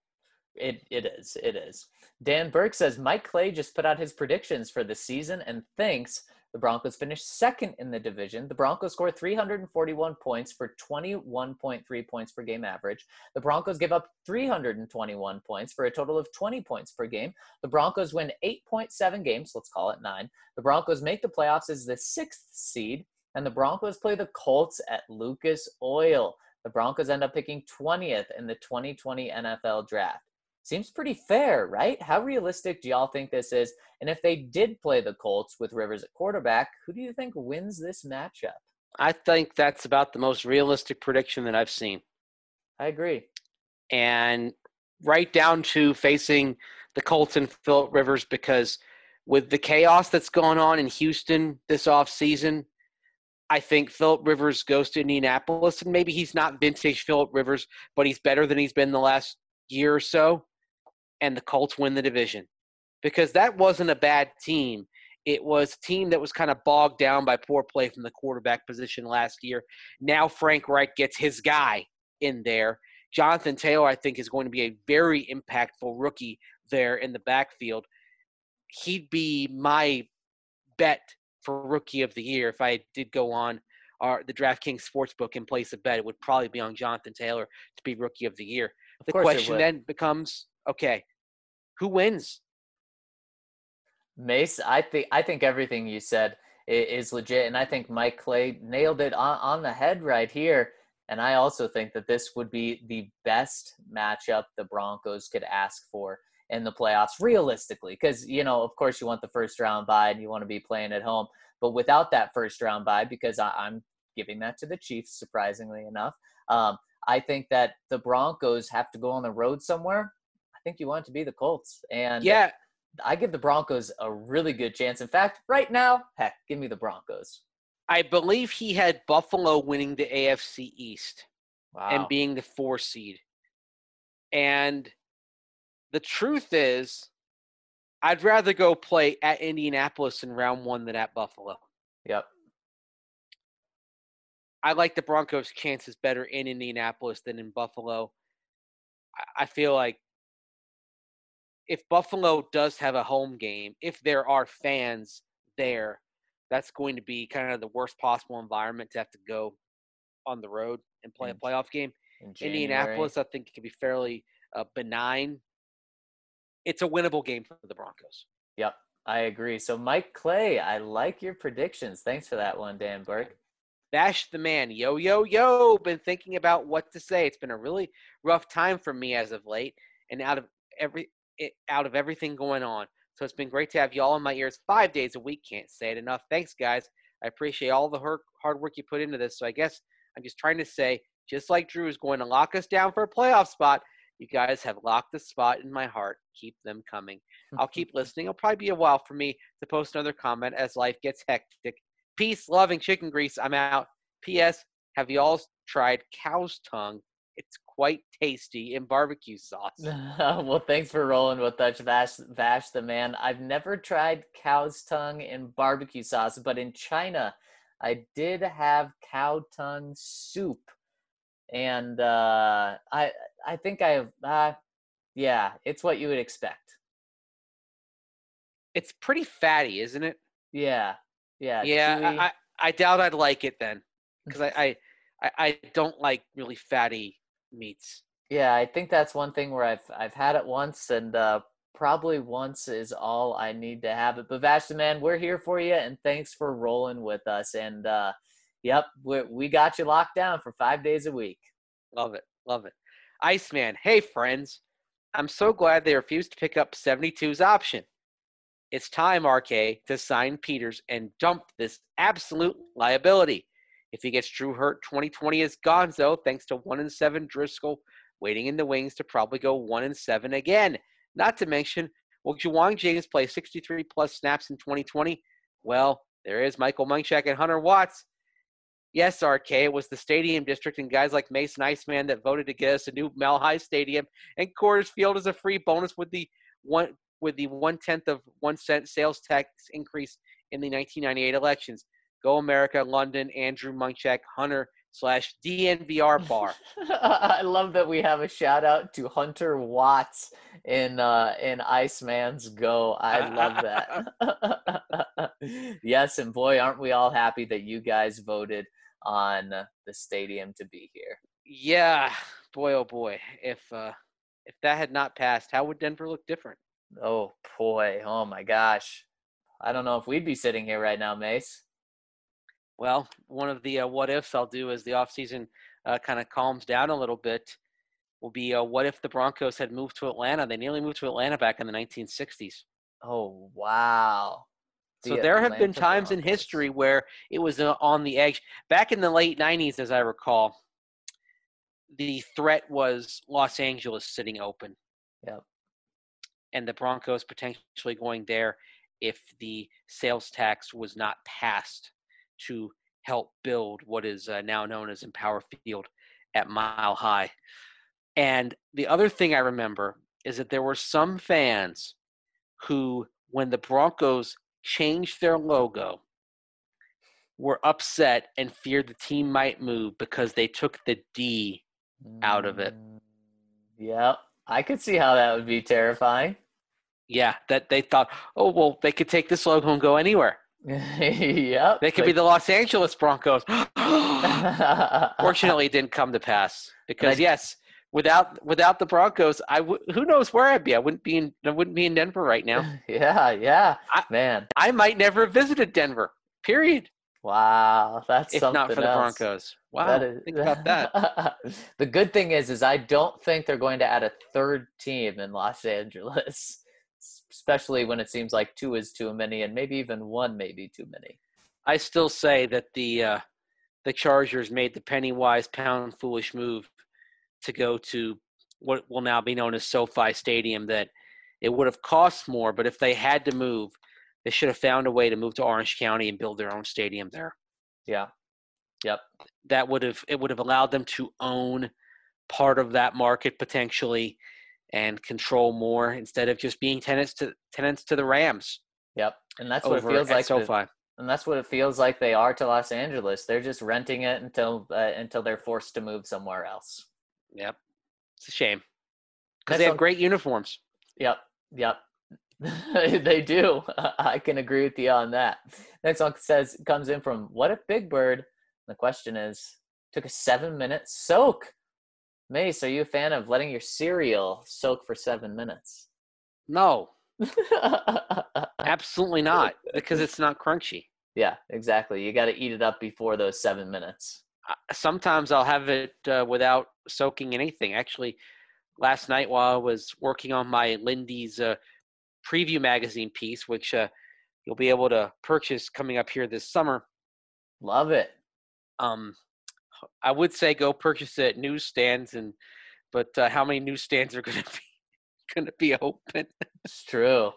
It it is. It is. Dan Burke says Mike Clay just put out his predictions for the season and thinks the Broncos finished second in the division. The Broncos scored 341 points for 21.3 points per game average. The Broncos give up 321 points for a total of 20 points per game. The Broncos win 8.7 games, let's call it 9. The Broncos make the playoffs as the 6th seed and the Broncos play the Colts at Lucas Oil. The Broncos end up picking 20th in the 2020 NFL draft. Seems pretty fair, right? How realistic do y'all think this is? And if they did play the Colts with Rivers at quarterback, who do you think wins this matchup? I think that's about the most realistic prediction that I've seen. I agree. And right down to facing the Colts and Philip Rivers because with the chaos that's going on in Houston this offseason, I think Philip Rivers goes to Indianapolis, and maybe he's not vintage Philip Rivers, but he's better than he's been the last year or so. And the Colts win the division because that wasn't a bad team. It was a team that was kind of bogged down by poor play from the quarterback position last year. Now Frank Reich gets his guy in there. Jonathan Taylor, I think, is going to be a very impactful rookie there in the backfield. He'd be my bet for rookie of the year if I did go on our the DraftKings sportsbook and place a bet, it would probably be on Jonathan Taylor to be Rookie of the Year. Of The question then becomes, okay, who wins? Mace, I think I think everything you said is legit, and I think Mike Clay nailed it on, on the head right here. And I also think that this would be the best matchup the Broncos could ask for in the playoffs, realistically. Because you know, of course, you want the first round bye and you want to be playing at home, but without that first round bye, because I, I'm giving that to the Chiefs, surprisingly enough. Um, I think that the Broncos have to go on the road somewhere. I think you want it to be the Colts, and Yeah, I give the Broncos a really good chance. In fact, right now, heck, give me the Broncos. I believe he had Buffalo winning the AFC East. Wow. and being the four seed. And the truth is, I'd rather go play at Indianapolis in round one than at Buffalo. yep. I like the Broncos' chances better in Indianapolis than in Buffalo. I feel like if Buffalo does have a home game, if there are fans there, that's going to be kind of the worst possible environment to have to go on the road and play a Mm. playoff game. In Indianapolis, I think, can be fairly uh, benign. It's a winnable game for the Broncos. Yep. I agree. So, Mike Clay, I like your predictions. Thanks for that one, Dan Burke. Bash the man, yo yo yo. Been thinking about what to say. It's been a really rough time for me as of late, and out of every it, out of everything going on. So it's been great to have y'all in my ears five days a week. Can't say it enough. Thanks, guys. I appreciate all the hard hard work you put into this. So I guess I'm just trying to say, just like Drew is going to lock us down for a playoff spot, you guys have locked the spot in my heart. Keep them coming. I'll keep <laughs> listening. It'll probably be a while for me to post another comment as life gets hectic. Peace, loving chicken grease. I'm out. P.S. Have you all tried cow's tongue? It's quite tasty in barbecue sauce. <laughs> well, thanks for rolling with us, Vash, Vash the man. I've never tried cow's tongue in barbecue sauce, but in China, I did have cow tongue soup, and uh, I I think I uh, yeah, it's what you would expect. It's pretty fatty, isn't it? Yeah, yeah, Yeah, chewy. I, I, doubt I'd like it then because <laughs> I, I, I don't like really fatty meats. Yeah, I think that's one thing where I've I've had it once, and uh, probably once is all I need to have it. But Vashta, man, we're here for you, and thanks for rolling with us. And uh, yep, we we got you locked down for five days a week. Love it. Love it. Iceman, hey friends. I'm so glad they refused to pick up 72's option. It's time, RK, to sign Peters and dump this absolute liability. If he gets Drew hurt, 2020 is gonzo, thanks to 1 and 7 Driskel waiting in the wings to probably go 1 and 7 again. Not to mention, will Ja'Wuan James play 63 plus snaps in 2020? Well, there is Michael Munchak and Hunter Watts. Yes, RK, it was the stadium district and guys like Mason Iceman that voted to get us a new Mile High Stadium and Coors Field as a free bonus with the one with the one tenth of one cent sales tax increase in the 1998 elections. Go America, London, Andrew Munchak, Hunter slash DNVR <laughs> bar. I love that we have a shout out to Hunter Watts in uh, in Iceman's Go. I love that. <laughs> <laughs> yes, and boy, aren't we all happy that you guys voted on the stadium to be here. yeah, boy, oh boy, if uh, if that had not passed, how would Denver look different? Oh boy, oh my gosh. I don't know if we'd be sitting here right now, Mace. Well, one of the uh, what ifs I'll do as the offseason uh, kind of calms down a little bit will be uh, what if the Broncos had moved to Atlanta? They nearly moved to Atlanta back in the 1960s. Oh wow. So The there have been Atlanta times in history where it was uh, on the edge. Back in the late 90s, as I recall, the threat was Los Angeles sitting open Yep. and the Broncos potentially going there if the sales tax was not passed to help build what is uh, now known as Empower Field at Mile High. And the other thing I remember is that there were some fans who, when the Broncos changed their logo, were upset and feared the team might move because they took the D out of it. Yeah, I could see how that would be terrifying. Yeah, that they thought, oh well, they could take this logo and go anywhere. Yep. They could be the Los Angeles Broncos. <laughs> Fortunately, it didn't come to pass because I- yes, without without the Broncos, I w- who knows where I'd be? I wouldn't be in I wouldn't be in Denver right now. <laughs> yeah, yeah. I- Man, I might never have visited Denver. Period. wow, that's If something not for the. Broncos. Wow. That is- think about that. <laughs> the good thing is, is I don't think they're going to add a third team in Los Angeles, especially when it seems like two is too many, and maybe even one may be too many. I still say that the uh, the Chargers made the penny wise pound foolish move to go to what will now be known as SoFi Stadium. That it would have cost more, but if they had to move, they should have found a way to move to Orange County and build their own stadium there. Yeah. Yep. That would have it would have allowed them to own part of that market potentially and control more instead of just being tenants to tenants to the Rams. Yep. And that's what it feels like. the- and that's what it feels like they are to Los Angeles. They're just renting it until uh, until they're forced to move somewhere else. Yep, it's a shame because they have great uniforms. Yep. Yep. <laughs> they do. <laughs> I can agree with you on that. Next one says comes in from what if Big Bird? The question is took a seven minute soak. Mace, are you a fan of letting your cereal soak for seven minutes? No, <laughs> absolutely not, because it's not crunchy. yeah, exactly. You got to eat it up before those seven minutes. Sometimes I'll have it uh, without soaking anything. Actually, last night while I was working on my Lindy's uh, preview magazine piece, which uh, you'll be able to purchase coming up here this summer, Love it. um, I would say go purchase it at newsstands, and but uh, how many newsstands are going <laughs> to be going to be open? It's true.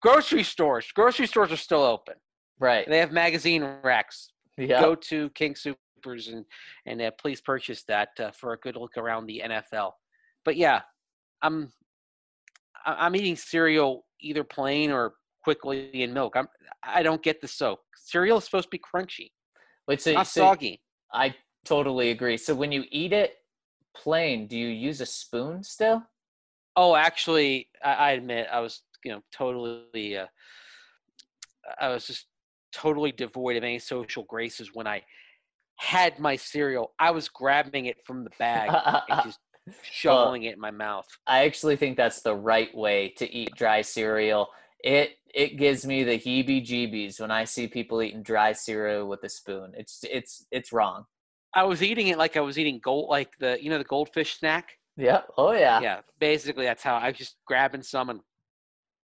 Grocery stores. Grocery stores are still open. Right. They have magazine racks. Yeah. Go to King Soopers and and uh, please purchase that uh, for a good look around the NFL. But yeah, I'm I'm eating cereal either plain or quickly in milk. I'm I don't get the soak. Cereal is supposed to be crunchy, Wait, so, not so soggy. I totally agree. So when you eat it plain, do you use a spoon still? Oh, actually, I, I admit I was you know totally uh, I was just totally devoid of any social graces when I had my cereal. I was grabbing it from the bag and just <laughs> shoveling it in my mouth. I actually think that's the right way to eat dry cereal. It it gives me the heebie-jeebies when I see people eating dry cereal with a spoon. It's it's it's wrong. I was eating it like I was eating gold, like the you know the goldfish snack. Yeah. Oh yeah. Yeah, basically that's how I was just grabbing some and.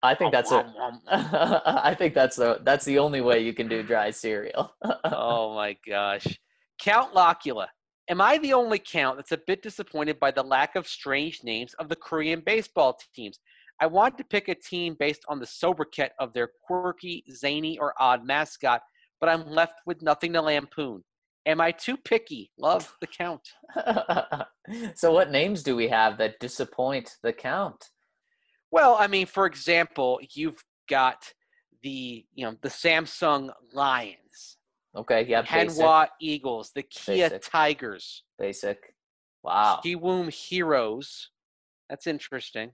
I think that's it. <laughs> I think that's the that's the only way you can do dry cereal. oh <laughs> my gosh, Count Locula. Am I the only count that's a bit disappointed by the lack of strange names of the Korean baseball teams? I want to pick a team based on the sobriquet of their quirky, zany, or odd mascot, but I'm left with nothing to lampoon. Am I too picky? Love the count. <laughs> so what names do we have that disappoint the count? Well, I mean, for example, you've got the you know the Samsung Lions, Okay, yeah. Hanwha Eagles, the Kia Basic. Tigers, Basic. Wow. Kiwoom Heroes. That's interesting.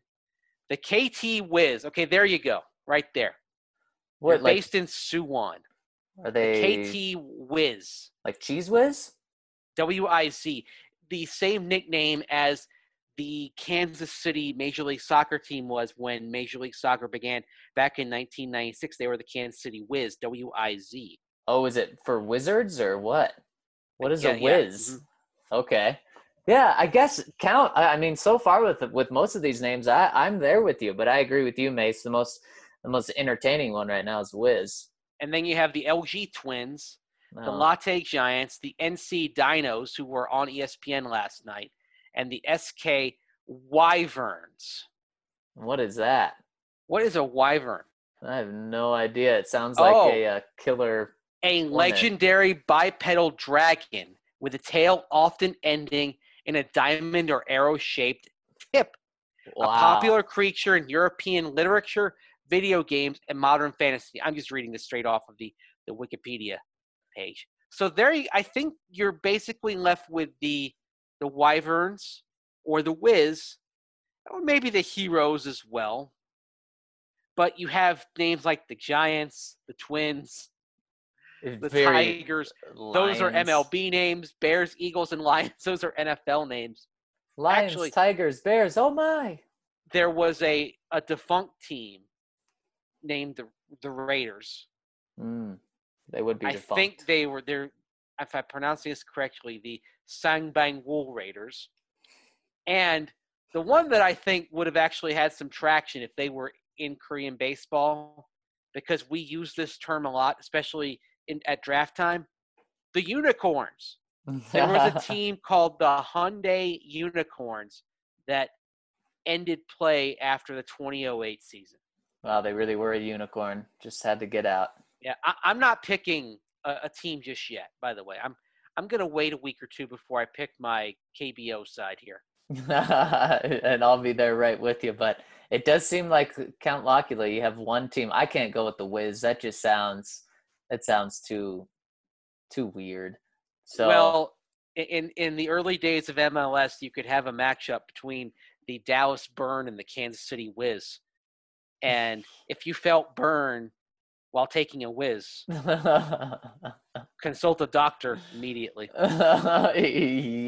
The KT Wiz. Okay, there you go, right there. What like based in Suwon. Are The they KT Wiz. like Cheese Whiz? W I Z. The same nickname as the Kansas City Major League Soccer team was when Major League Soccer began back in 1996. They were the Kansas City Wiz, W I Z. Oh, is it for wizards or what? What is Yeah, a yeah, whiz? mhm. Okay. Yeah, I guess count. I mean, so far with with most of these names, I I'm there with you, but I agree with you, Mace. The most the most entertaining one right now is Whiz. And then you have the LG Twins, the Lotte Giants, the NC Dinos, who were on ESPN last night, and the SK Wyverns. What is that? What is a wyvern? I have no idea. It sounds like Oh. a, uh killer. A Hornet. legendary bipedal dragon with a tail often ending in a diamond or arrow shaped tip. Wow. A popular creature in European literature, video games, and modern fantasy. I'm just reading this straight off of the, the Wikipedia page. So there, you, I think you're basically left with the the wyverns or the whiz, or maybe the heroes as well. But you have names like the Giants, the Twins, the Very Tigers. Those are MLB names. Bears, Eagles, and Lions. <laughs> Those are NFL names. Lions, actually- Tigers, Bears. Oh my! There was a, a defunct team named the the Raiders. Mm, they would be I defunct. think they were there. If I pronounce this correctly, the Ssangbangwool Raiders, and the one that I think would have actually had some traction if they were in Korean baseball, because we use this term a lot, especially in, at draft time. The Unicorns. There was a <laughs> team called the Hyundai Unicorns that ended play after the 2008 season. Wow, they really were a unicorn. Just had to get out. Yeah, I, I'm not picking a, a team just yet. By the way, I'm I'm gonna wait a week or two before I pick my KBO side here. <laughs> and I'll be there right with you. But it does seem like Count Locula, you have one team. I can't go with the Wiz. That just sounds that sounds too too weird. So Well, in in the early days of MLS, you could have a matchup between the Dallas Burn and the Kansas City Wiz, and if you felt burn while taking a whiz, <laughs> consult a doctor immediately. <laughs>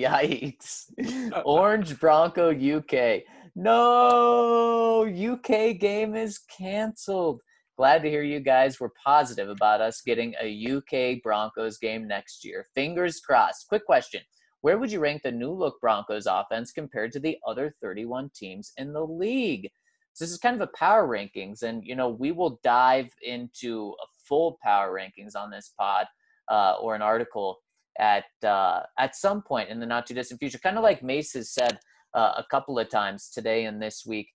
Yikes. <laughs> Orange Bronco UK. No, UK game is canceled. Glad to hear you guys were positive about us getting a UK Broncos game next year. Fingers crossed. Quick question Where would you rank the new look Broncos offense compared to the other 31 teams in the league? So this is kind of a power rankings, and you know we will dive into a full power rankings on this pod uh, or an article at uh, at some point in the not too distant future. Kind of like Mace has said uh, a couple of times today and this week.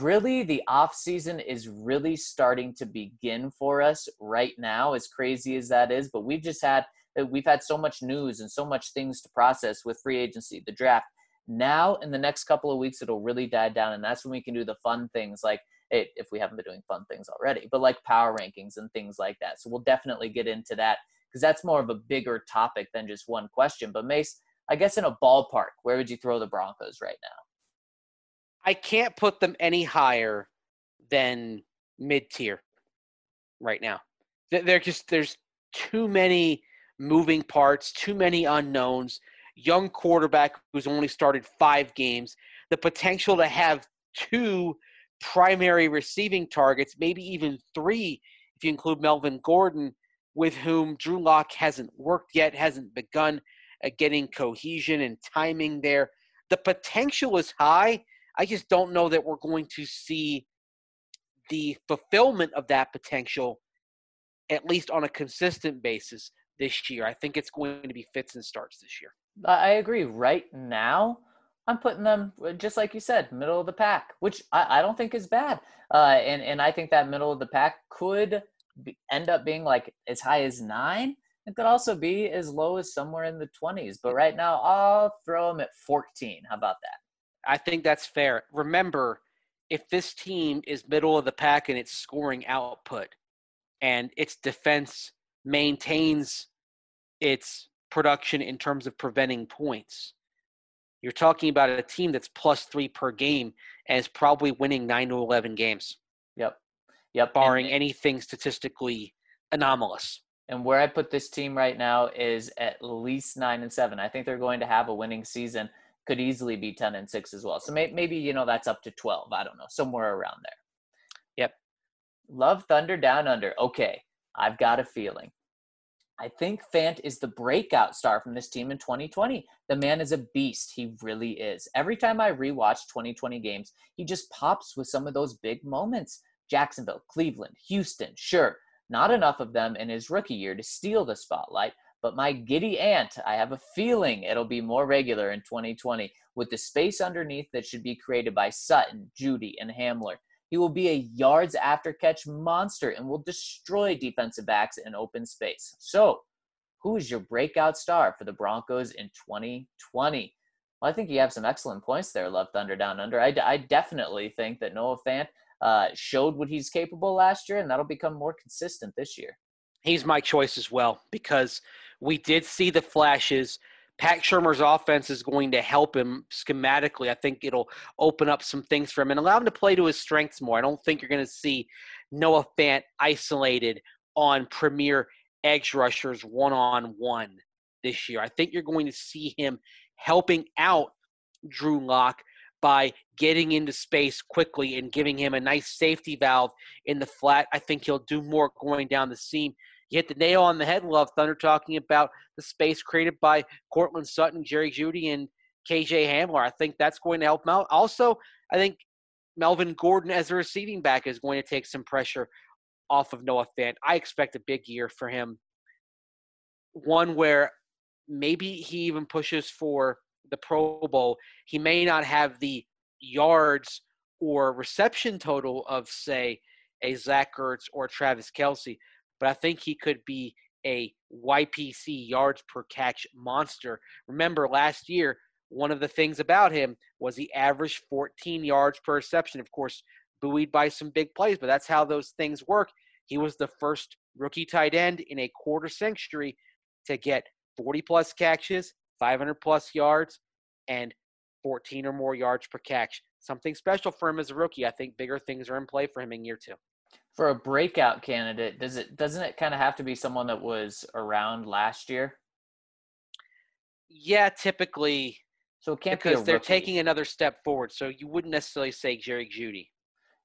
Really, the off season is really starting to begin for us right now. As crazy as that is, but we've just had we've had so much news and so much things to process with free agency, the draft. Now, in the next couple of weeks, it'll really die down, and that's when we can do the fun things like eh, if we haven't been doing fun things already, but like power rankings and things like that. So we'll definitely get into that because that's more of a bigger topic than just one question. But Mace, I guess in a ballpark, where would you throw the Broncos right now? I can't put them any higher than mid tier right now. They're just there's too many moving parts, too many unknowns. Young quarterback who's only started five games, the potential to have two primary receiving targets, maybe even three if you include Melvin Gordon, with whom Drew Lock hasn't worked yet, hasn't begun getting cohesion and timing there. The potential is high. I just don't know that we're going to see the fulfillment of that potential, at least on a consistent basis this year. I think it's going to be fits and starts this year. I agree. Right now, I'm putting them uh, just like you said, middle of the pack, which I, I don't think is bad. Uh, and and I think that middle of the pack could be, end up being like as high as nine. It could also be as low as somewhere in the 20s. But right now, I'll throw them at 14. How about that? I think that's fair. Remember, if this team is middle of the pack in its scoring output and its defense maintains its production in terms of preventing points, you're talking about a team that's plus three per game and is probably winning nine to 11 games, Yep. Yep. barring and, anything statistically anomalous. and where I put this team right now is at least nine and seven. I think they're going to have a winning season. Could easily be ten and six as well. So may, maybe you know that's up to twelve. I don't know, somewhere around there. Yep. Love Thunder Down Under. Okay, I've got a feeling. I think Fant is the breakout star from this team in 2020. The man is a beast. He really is. Every time I rewatch 2020 games, he just pops with some of those big moments. Jacksonville, Cleveland, Houston, sure, not enough of them in his rookie year to steal the spotlight. But my giddy aunt, I have a feeling it'll be more regular in 2020 with the space underneath that should be created by Sutton, Jeudy, and Hamler. He will be a yards after catch monster and will destroy defensive backs in open space. So, who is your breakout star for the Broncos in 2020? Well, I think you have some excellent points there, Love Thunder Down Under. I, I definitely think that Noah Fant uh, showed what he's capable last year, and that'll become more consistent this year. He's my choice as well because we did see the flashes. Pat Shurmur's offense is going to help him schematically. I think it'll open up some things for him and allow him to play to his strengths more. I don't think you're going to see Noah Fant isolated on premier edge rushers one on one this year. I think you're going to see him helping out Drew Lock by getting into space quickly and giving him a nice safety valve in the flat. I think he'll do more going down the seam. You hit the nail on the head, Love Thunder, talking about the space created by Courtland Sutton, Jerry Jeudy, and KJ Hamler. I think that's going to help him out. Also, I think Melvin Gordon as a receiving back is going to take some pressure off of Noah Fant. I expect a big year for him. One where maybe he even pushes for the Pro Bowl. He may not have the yards or reception total of, say, a Zach Ertz or Travis Kelce, but I think he could be a YPC yards per catch monster. Remember, last year, one of the things about him was he averaged 14 yards per reception. Of course, buoyed by some big plays, but that's how those things work. He was the first rookie tight end in a quarter century to get 40 plus catches, 500 plus yards, and 14 or more yards per catch. Something special for him as a rookie. I think bigger things are in play for him in year two. For a breakout candidate, does it doesn't it kind of have to be someone that was around last year? Yeah, typically. So it can't because they're taking another step forward. So you wouldn't necessarily say Jerry Jeudy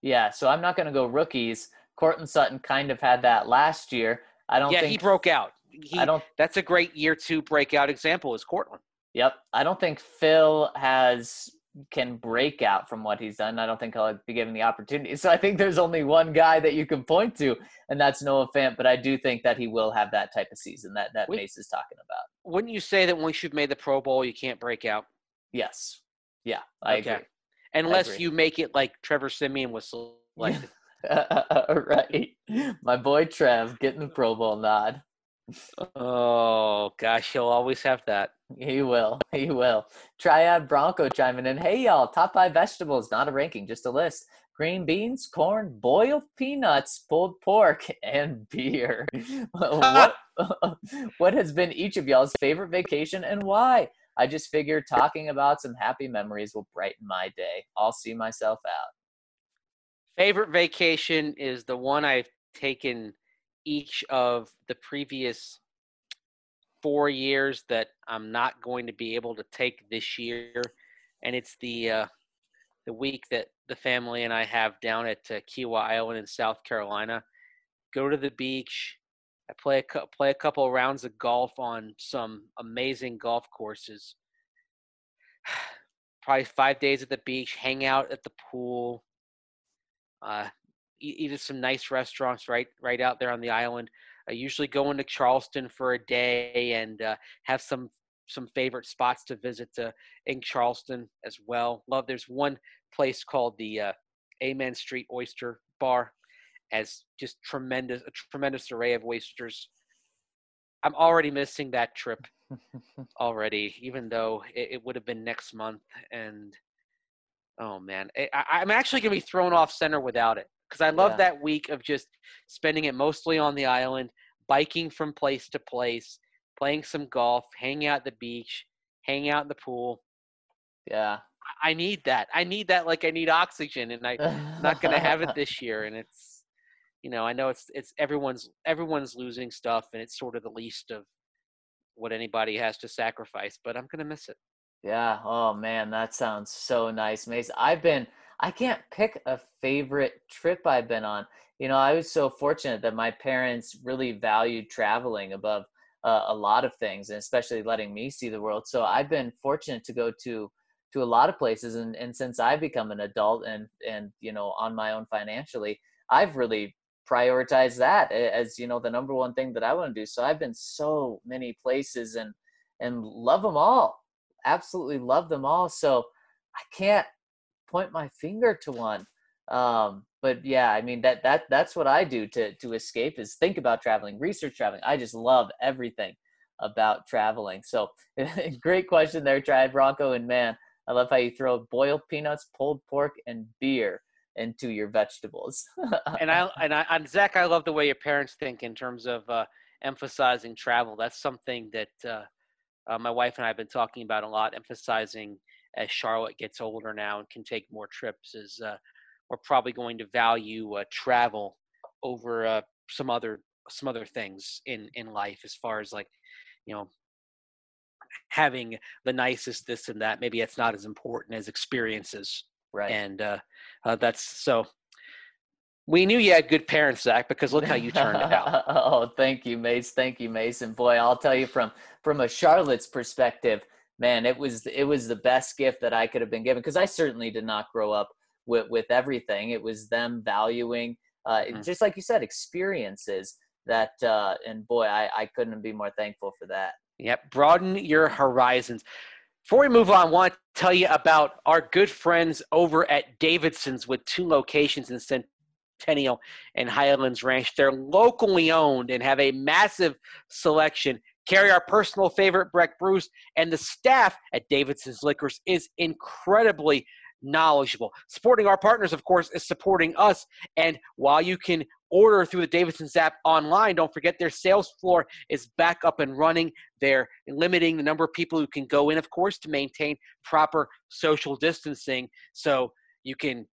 Yeah, so I'm not going to go rookies. Courtland Sutton kind of had that last year. I don't yeah, think he broke out. He, I don't. That's a great year two breakout example. Is Courtland? Yep, I don't think Phil has can break out from what he's done. I don't think he'll be given the opportunity. So I think there's only one guy that you can point to, and that's Noah Fant. But I do think that he will have that type of season that that Wait. Mace is talking about. Wouldn't you say that once you've made the Pro Bowl, you can't break out? Yes. Yeah, I Okay. agree. Unless agree. you make it like Trevor Siemian was selected. <laughs> right. My boy Trev getting the Pro Bowl nod. oh gosh, he'll always have that. He will. <laughs> He will. Triad Bronco chiming in. Hey y'all, top five vegetables, not a ranking, just a list. Green beans, corn, boiled peanuts, pulled pork, <laughs> and beer. <laughs> what what has been each of y'all's favorite vacation and why? I just figured talking about some happy memories will brighten my day. I'll see myself out. Favorite vacation is the one I've taken each of the previous four years that I'm not going to be able to take this year, and it's the uh, the week that the family and I have down at uh, Kiawah Island in South Carolina. Go to the beach. I play a play a couple of rounds of golf on some amazing golf courses. <sighs> Probably five days at the beach, hang out at the pool, uh, eat, eat at some nice restaurants right right out there on the island. I usually go into Charleston for a day and uh, have some some favorite spots to visit uh, in Charleston as well. Love. There's one place called the uh, Amen Street Oyster Bar, as just tremendous a tremendous array of oysters. I'm already missing that trip <laughs> already, even though it, it would have been next month. And oh man, I, I- I'm actually gonna be thrown off center without it because I love Yeah. that week of just spending it mostly on the island, biking from place to place, playing some golf, hanging out at the beach, hanging out in the pool. Yeah. I- need that. I need that like I need oxygen, and <laughs> I'm not gonna have it this year. And it's, you know, I know it's it's everyone's everyone's losing stuff, and it's sort of the least of what anybody has to sacrifice. But I'm gonna miss it. Yeah. Oh man, that sounds so nice, Mace. I've been I can't pick a favorite trip I've been on. You know, I was so fortunate that my parents really valued traveling above uh, a lot of things, and especially letting me see the world. So I've been fortunate to go to to a lot of places, and and since I've become an adult and and you know on my own financially, I've really prioritized that as you know the number one thing that I want to do. So I've been so many places and and love them all absolutely love them all. So I can't point my finger to one. Um, but yeah, I mean that that that's what I do to to escape is think about traveling, research traveling. I just love everything about traveling. So <laughs> great question there, Triad Bronco. And man, I love how you throw boiled peanuts, pulled pork, and beer into your vegetables. <laughs> and I and I and Zac, I love the way your parents think in terms of uh, emphasizing travel. That's something that uh, uh, my wife and I have been talking about a lot, emphasizing as Charlotte gets older now and can take more trips. Is uh, we're probably going to value uh, travel over uh, some other some other things in in life as far as like you know having the nicest this and that maybe it's not as important as experiences Right. and uh, uh that's so we knew you had good parents Zac because look how you turned out <laughs> oh, thank you, Mace. Thank you, Mason. Boy, I'll tell you from from a Charlotte's perspective, man, it was it was the best gift that I could have been given because I certainly did not grow up with with everything. It was them valuing, uh, Mhm. just like you said, experiences. That uh, and boy, I I couldn't be more thankful for that. Yep, broaden your horizons. Before we move on, I want to tell you about our good friends over at Davidson's with two locations in Centennial and Highlands Ranch. They're locally owned and have a massive selection. Carry our personal favorite Breck Bruce, and the staff at Davidson's Liquors is incredibly knowledgeable. Supporting our partners, of course, is supporting us. And while you can order through the Davidson's app online, don't forget their sales floor is back up and running. They're limiting the number of people who can go in, of course, to maintain proper social distancing. So you can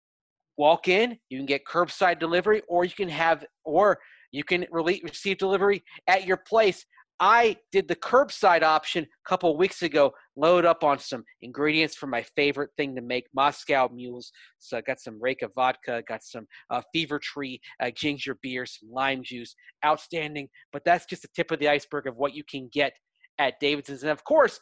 walk in, you can get curbside delivery, or you can have, or you can receive delivery at your place. I did the curbside option a couple weeks ago. Load up on some ingredients for my favorite thing to make Moscow mules. So I got some Reyka vodka, got some uh, Fever Tree uh, ginger beer, some lime juice. Outstanding. But that's just the tip of the iceberg of what you can get at Davidson's. And of course,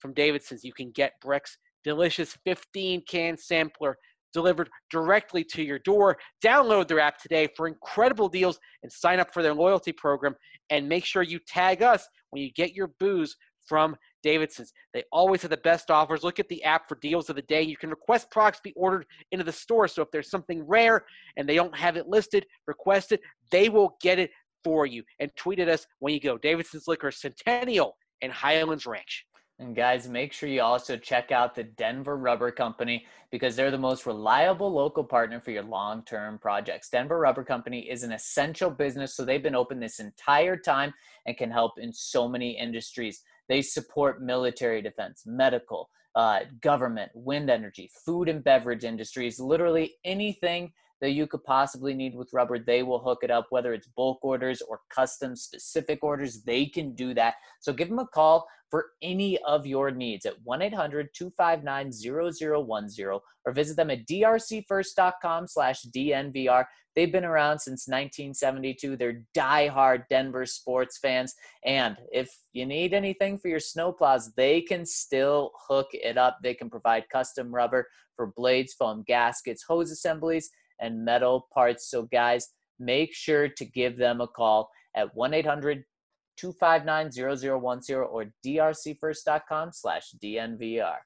from Davidson's, you can get Breck's delicious 15 can sampler delivered directly to your door. Download their app today for incredible deals and sign up for their loyalty program. And make sure you tag us when you get your booze from Davidson's. They always have the best offers. Look at the app for deals of the day. You can request products be ordered into the store. So if there's something rare and they don't have it listed, request it. They will get it for you. And tweet at us when you go. Davidson's Liquor Centennial and Highlands Ranch. And guys, make sure you also check out the Denver Rubber Company because they're the most reliable local partner for your long term projects. Denver Rubber Company is an essential business, so they've been open this entire time and can help in so many industries. They support military defense, medical, uh, government, wind energy, food and beverage industries, literally anything that you could possibly need with rubber, they will hook it up, whether it's bulk orders or custom specific orders, they can do that. So give them a call for any of your needs at 1-800-259-0010 or visit them at drcfirst.com slash DNVR. They've been around since 1972. They're diehard Denver sports fans. And if you need anything for your snowplows, they can still hook it up. They can provide custom rubber for blades, foam gaskets, hose assemblies, and metal parts. So guys, make sure to give them a call at 1-800-259-0010 or drcfirst.com slash DNVR.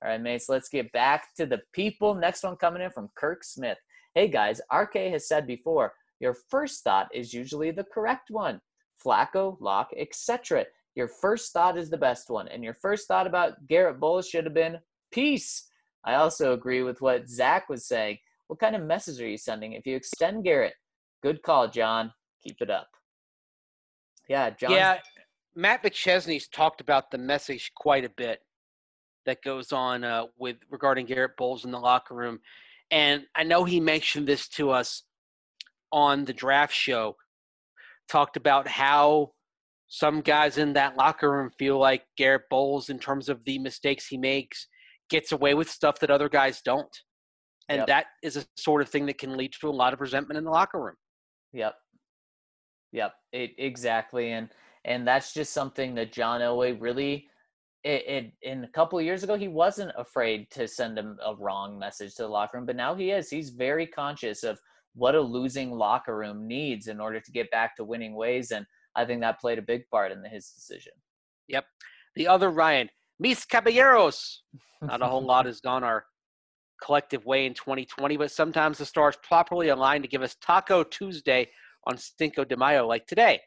All right, mates, let's get back to the people. Next one coming in from Kirk Smith. Hey guys, RK has said before, your first thought is usually the correct one. Flacco, Lock, etc. Your first thought is the best one, and your first thought about Garett Bolles should have been peace. I also agree with what Zac was saying. What kind of message are you sending? If you extend Garett, good call, John. Keep it up. Yeah, John. Yeah, Matt McChesney's talked about the message quite a bit that goes on uh, with regarding Garett Bolles in the locker room, and I know he mentioned this to us on the draft show. Talked about how some guys in that locker room feel like Garett Bolles, in terms of the mistakes he makes, gets away with stuff that other guys don't, and Yep. that is a sort of thing that can lead to a lot of resentment in the locker room. Yep. Yep. It, exactly. And and that's just something that John Elway really it, it in a couple of years ago he wasn't afraid to send him a wrong message to the locker room, but now he is. He's very conscious of what a losing locker room needs in order to get back to winning ways. And I think that played a big part in his decision. Yep. The other Ryan, Mis Caballeros. Not a whole lot has gone our collective way in 2020, but sometimes the stars properly align to give us Taco Tuesday on Cinco de Mayo, like today.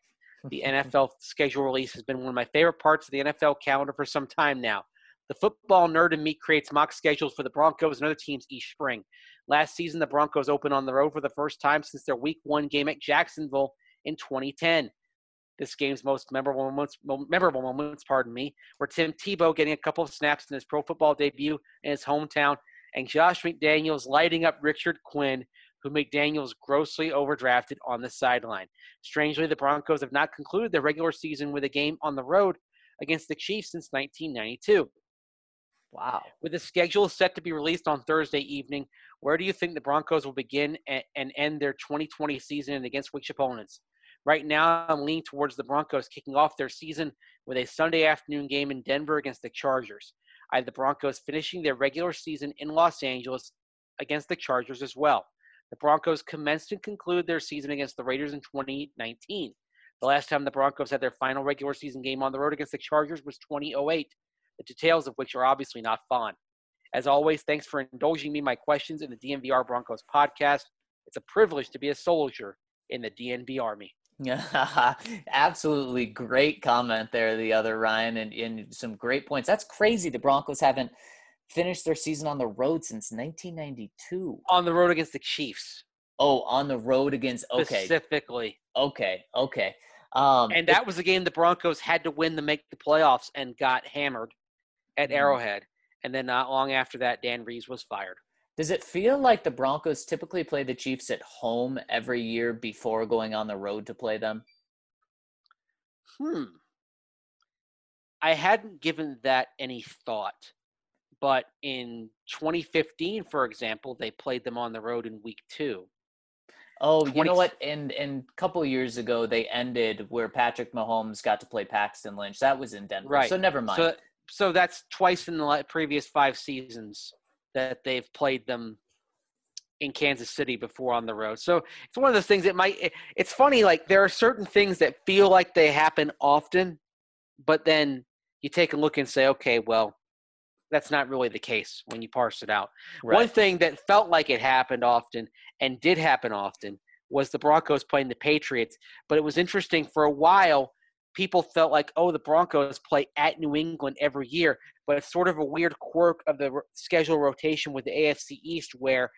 The <laughs> NFL schedule release has been one of my favorite parts of the NFL calendar for some time now. The football nerd in me creates mock schedules for the Broncos and other teams each spring. Last season, the Broncos opened on the road for the first time since their Week One game at Jacksonville in 2010. This game's most memorable moments, memorable moments, pardon me, were Tim Tebow getting a couple of snaps in his pro football debut in his hometown, and Josh McDaniels lighting up Richard Quinn who McDaniels grossly overdrafted on the sideline. Strangely, the Broncos have not concluded their regular season with a game on the road against the Chiefs since 1992. Wow. With the schedule set to be released on Thursday evening, where do you think the Broncos will begin and end their 2020 season and against which opponents? Right now, I'm leaning towards the Broncos kicking off their season with a Sunday afternoon game in Denver against the Chargers. I have the Broncos finishing their regular season in Los Angeles against the Chargers as well. The Broncos commenced and concluded their season against the Raiders in 2019. The last time the Broncos had their final regular season game on the road against the Chargers was 2008, the details of which are obviously not fun. As always, thanks for indulging me my questions in the DNVR Broncos podcast. It's a privilege to be a soldier in the DNV Army. <laughs> Absolutely great comment there, the other Ryan, and, and some great points. That's crazy. The Broncos haven't finished their season on the road since 1992. On the road against the Chiefs. Oh, on the road against okay. Specifically. Okay, okay. Um, and that was a game the Broncos had to win to make the playoffs and got hammered at mm-hmm. Arrowhead. And then not long after that, Dan Reeves was fired. Does it feel like the Broncos typically play the Chiefs at home every year before going on the road to play them? Hmm. I hadn't given that any thought. But in 2015, for example, they played them on the road in week two. Oh, 20... you know what? And and a couple years ago, they ended where Patrick Mahomes got to play Paxton Lynch. That was in Denver. Right. So never mind. So, so that's twice in the previous five seasons that they've played them in Kansas City before on the road. So it's one of those things that might it, it's funny like there are certain things that feel like they happen often but then you take a look and say okay, well that's not really the case when you parse it out. Right. One thing that felt like it happened often and did happen often was the Broncos playing the Patriots, but it was interesting for a while people felt like, oh, the Broncos play at New England every year, but it's sort of a weird quirk of the schedule rotation with the AFC East where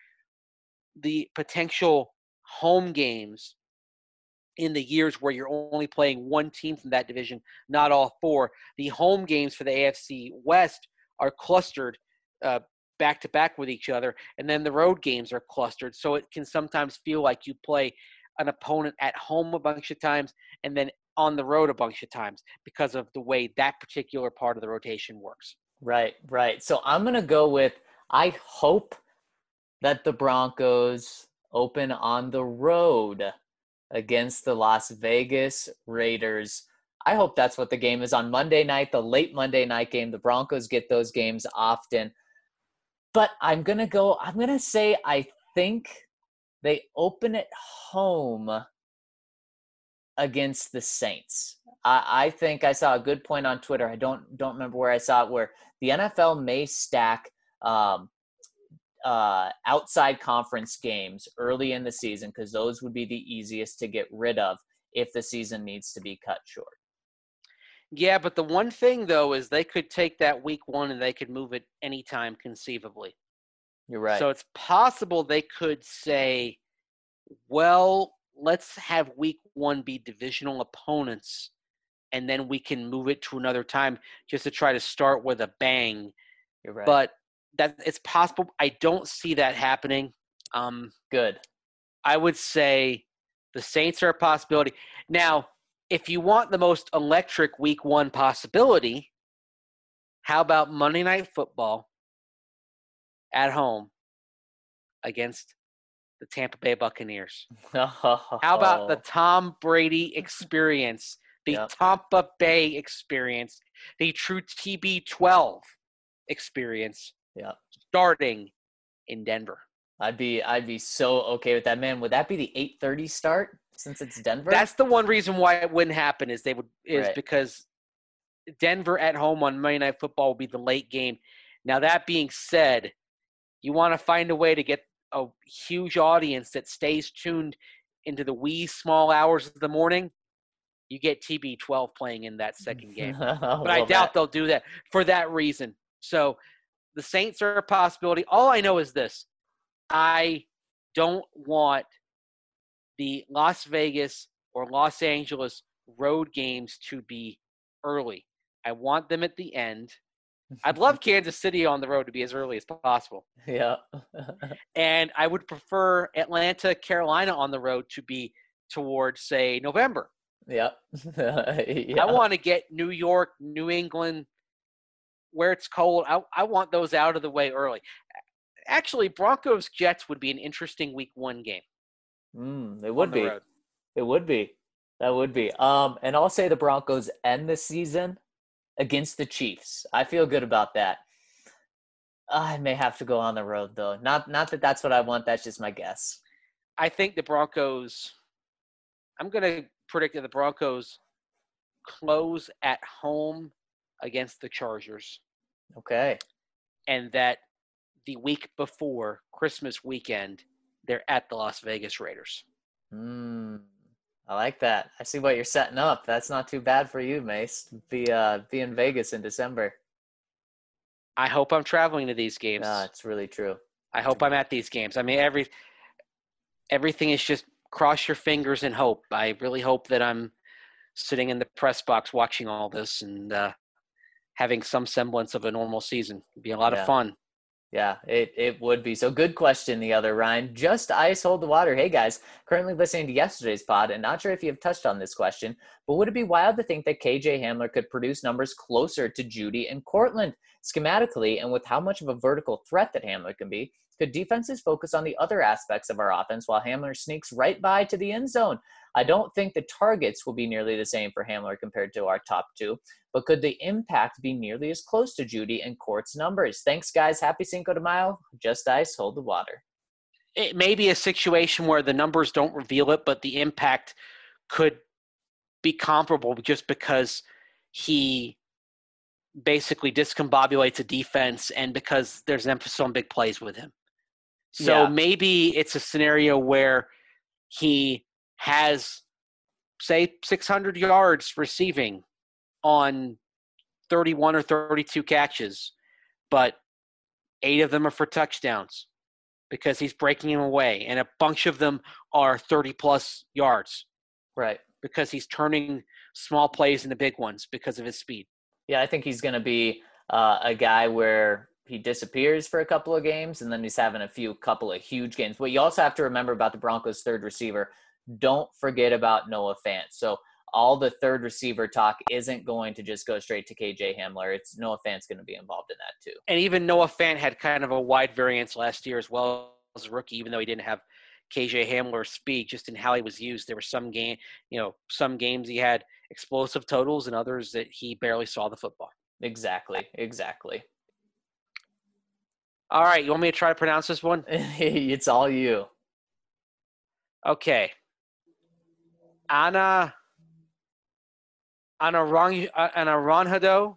the potential home games in the years where you're only playing one team from that division, not all four, the home games for the AFC West are clustered uh, back to back with each other, and then the road games are clustered. So it can sometimes feel like you play an opponent at home a bunch of times and then on the road a bunch of times because of the way that particular part of the rotation works. Right, right. So I'm going to go with I hope that the Broncos open on the road against the Las Vegas Raiders. I hope that's what the game is on Monday night, the late Monday night game. The Broncos get those games often. But I'm going to go, I'm going to say I think they open at home against the Saints. I, I think I saw a good point on Twitter. I don't don't remember where I saw it, where the NFL may stack um, uh, outside conference games early in the season because those would be the easiest to get rid of if the season needs to be cut short. Yeah, but the one thing though is they could take that week one and they could move it anytime conceivably. You're right. So it's possible they could say, well, let's have week one be divisional opponents and then we can move it to another time just to try to start with a bang. Right. But that it's possible. I don't see that happening. Um, Good. I would say the Saints are a possibility. Now, if you want the most electric week one possibility, how about Monday Night Football at home against the Tampa Bay Buccaneers. How about the <laughs> Tom Brady <laughs> experience, the yep. Tampa Bay experience, the true TB12 experience? Yeah. Starting in Denver. I'd be I'd be so okay with that, man. Would that be the 8:30 start since it's Denver? That's the one reason why it wouldn't happen is they would is right. because Denver at home on Monday Night Football will be the late game. Now that being said, you want to find a way to get a huge audience that stays tuned into the wee small hours of the morning, you get TB12 playing in that <laughs> second game. but I doubt that... they'll do that for that reason. So the Saints are a possibility. All I know is this I don't want the Las Vegas or Los Angeles road games to be early. I want them at the end I'd love Kansas City on the road to be as early as possible. <laughs> Yeah. And I would prefer Atlanta, Carolina on the road to be towards, say, November. yep. yeah. <laughs> I want to get New York, New England, where it's cold. I, I want those out of the way early. Actually, Broncos Jets would be an interesting week one game. Mm, it would be. road. It would be. That would be. Um, and I'll say the Broncos end the season against the Chiefs. I feel good about that. I may have to go on the road though. Not not that that's what I want. That's just my guess. I think the Broncos. I'm going to predict that the Broncos close at home against the Chargers, Okay. and that the week before Christmas weekend, they're at the Las Vegas Raiders. Mm, I like that. I see what you're setting up. That's not too bad for you, Mace. Be uh be in Vegas in December. I hope I'm traveling to these games. Ah, it's really true. I hope I'm at these games. I mean, every everything is just cross your fingers and hope. I really hope that I'm sitting in the press box watching all this and uh, having some semblance of a normal season. It'd be a lot Yeah. of fun. Yeah, it, it would be. So good question, the other Ryan. Just ice hold the water. Hey guys, currently listening to yesterday's pod and not sure if you have touched on this question, but would it be wild to think that KJ Hamler could produce numbers closer to Jeudy and Courtland schematically and with how much of a vertical threat that Hamler can be? Could defenses focus on the other aspects of our offense while Hamler sneaks right by to the end zone? I don't think the targets will be nearly the same for Hamler compared to our top two, but could the impact be nearly as close to Jeudy and Court's numbers? Thanks, guys. Happy Cinco de Mayo. Just ice, hold the water. It may be a situation where the numbers don't reveal it, but the impact could be comparable just because he basically discombobulates a defense and because there's an emphasis on big plays with him. So Yeah. maybe it's a scenario where he has, say, 600 yards receiving on 31 or 32 catches, but eight of them are for touchdowns because he's breaking him away, and a bunch of them are 30 plus yards Right. because he's turning small plays into big ones because of his speed. Yeah, I think he's going to be uh, a guy where he disappears for a couple of games and then he's having a few couple of huge games. But you also have to remember about the Broncos' third receiver. Don't forget about Noah Fant. So all the third receiver talk isn't going to just go straight to KJ Hamler. It's Noah Fant's going to be involved in that too. And even Noah Fant had kind of a wide variance last year as well as a rookie, even though he didn't have KJ Hamler speed, just in how he was used. There were some game, you know, some games he had explosive totals, and others that he barely saw the football. Exactly. Exactly. All right, you want me to try to pronounce this one? <laughs> it's all you. Okay. Anna Anna Rang Anna Anaranjado uh,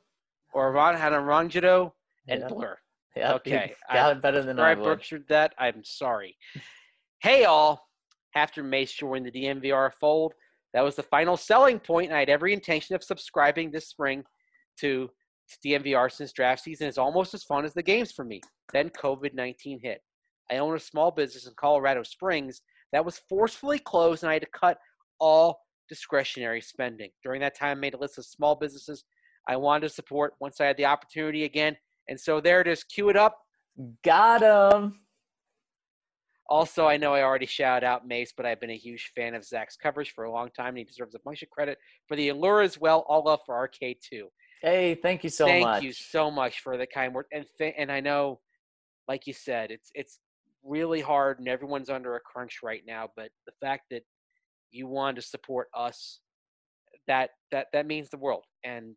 or Ron Anaranjado and Yeah. Blur. Yeah, Okay, got it better than I I butchered that. I'm sorry. hey, all. After Mace joined the DNVR fold, that was the final selling point, and I had every intention of subscribing this spring to DNVR since draft season is almost as fun as the games for me. Then COVID 19 hit. I own a small business in Colorado Springs that was forcefully closed, and I had to cut all discretionary spending. During that time, I made a list of small businesses I wanted to support once I had the opportunity again. And so there it is. Cue it up. Got him. Also, I know I already shouted out Mace, but I've been a huge fan of Zac's coverage for a long time, and he deserves a bunch of credit for the allure as well. All love for RK2. Hey, thank you so Thank much. you so much for the kind word. And th- and I know, like you said, it's it's really hard, and everyone's under a crunch right now. But the fact that you wanted to support us, that that that means the world. And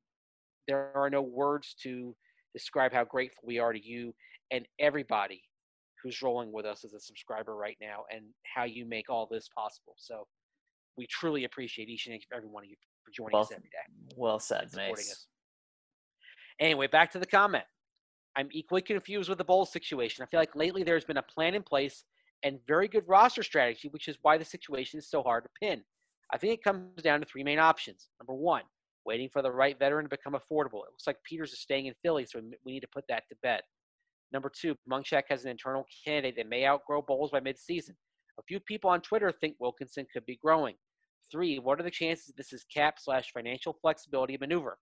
there are no words to describe how grateful we are to you and everybody who's rolling with us as a subscriber right now and how you make all this possible. So we truly appreciate each and every one of you for joining Well, us every day. Well said, Mace. us. Anyway, back to the comment. I'm equally confused with the Bolles situation. I feel like lately there's been a plan in place and very good roster strategy, which is why the situation is so hard to pin. I think it comes down to three main options. Number one, waiting for the right veteran to become affordable. It looks like Peters is staying in Philly, so we need to put that to bed. Number two, Munchak has an internal candidate that may outgrow Bolles by midseason. A few people on Twitter think Wilkinson could be growing. Three, what are the chances this is cap slash financial flexibility maneuver?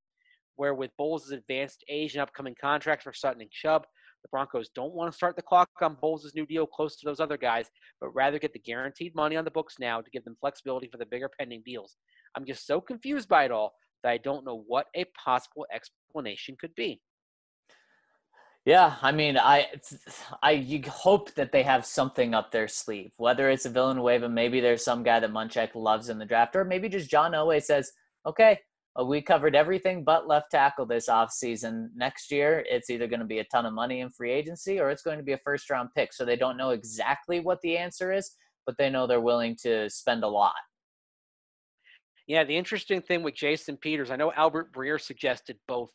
where with Bolles' advanced age and upcoming contracts for Sutton and Chubb, the Broncos don't want to start the clock on Bolles' new deal close to those other guys, but rather get the guaranteed money on the books now to give them flexibility for the bigger pending deals. I'm just so confused by it all that I don't know what a possible explanation could be. Yeah, I mean, I, I you hope that they have something up their sleeve, whether it's a Villanueva, maybe there's some guy that Munchak loves in the draft, or maybe just John Elway says, okay, uh, we covered everything but left tackle this offseason. Next year, it's either going to be a ton of money in free agency or it's going to be a first round pick. So they don't know exactly what the answer is, but they know they're willing to spend a lot. Yeah, the interesting thing with Jason Peters, I know Albert Breer suggested both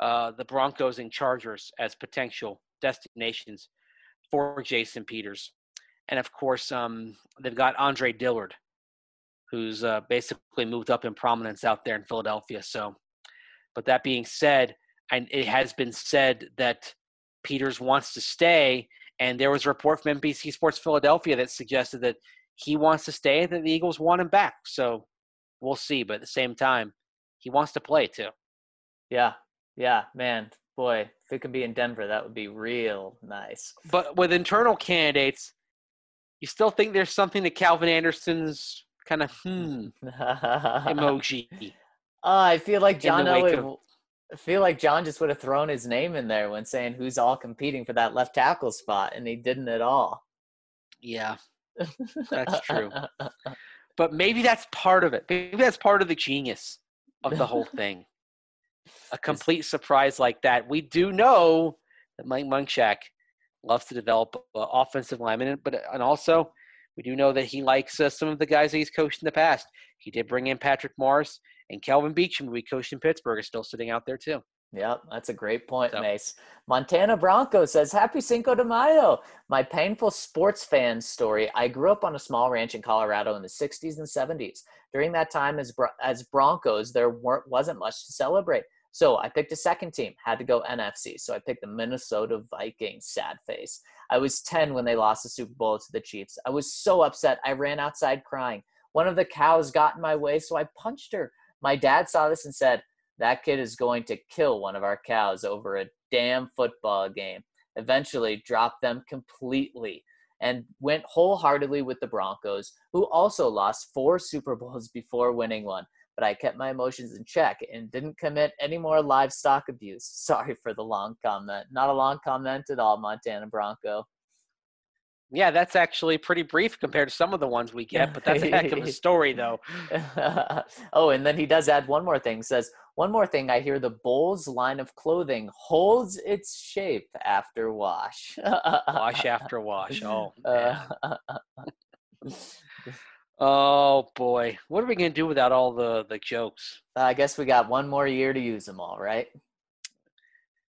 uh, the Broncos and Chargers as potential destinations for Jason Peters. And of course, um, they've got Andre Dillard, who's uh, basically moved up in prominence out there in Philadelphia. So, but that being said, and it has been said that Peters wants to stay. And there was a report from NBC Sports Philadelphia that suggested that he wants to stay, that the Eagles want him back. So we'll see. But at the same time, he wants to play too. Yeah, yeah, man, boy, if it could be in Denver, that would be real nice. But with internal candidates, you still think there's something to Calvin Anderson's kind of hmm <laughs> emoji. Uh, I feel like John. I feel like John just would have thrown his name in there when saying who's all competing for that left tackle spot, and he didn't at all. Yeah, that's true. <laughs> but maybe that's part of it. Maybe that's part of the genius of the whole thing. A <laughs> complete surprise like that. We do know that Mike Munchak loves to develop uh, offensive linemen, but and also we do know that he likes uh, some of the guys that he's coached in the past. He did bring in Patrick Morris and Kelvin Beachum, who we coached in Pittsburgh, is still sitting out there too. Yep, that's a great point, so. Mace. Montana Bronco says, Happy Cinco de Mayo. My painful sports fan story. I grew up on a small ranch in Colorado in the 60s and 70s. During that time, as, as Broncos, there weren't, wasn't much to celebrate. So I picked a second team, had to go NFC. So I picked the Minnesota Vikings, sad face. I was 10 when they lost the Super Bowl to the Chiefs. I was so upset. I ran outside crying. One of the cows got in my way, so I punched her. My dad saw this and said, That kid is going to kill one of our cows over a damn football game. Eventually, dropped them completely and went wholeheartedly with the Broncos, who also lost four Super Bowls before winning one but I kept my emotions in check and didn't commit any more livestock abuse. <laughs> Sorry for the long comment. Not a long comment at all, Montana Bronco. Yeah, that's actually pretty brief compared to some of the ones we get, but that's a heck of a story, <laughs> though. <laughs> oh, and then he does add one more thing. Says one more thing. I hear the Bolles line of clothing holds its shape after wash. wash after wash. Oh. Uh, Oh boy, what are we gonna do without all the the jokes? Uh, I guess we got one more year to use them all, right?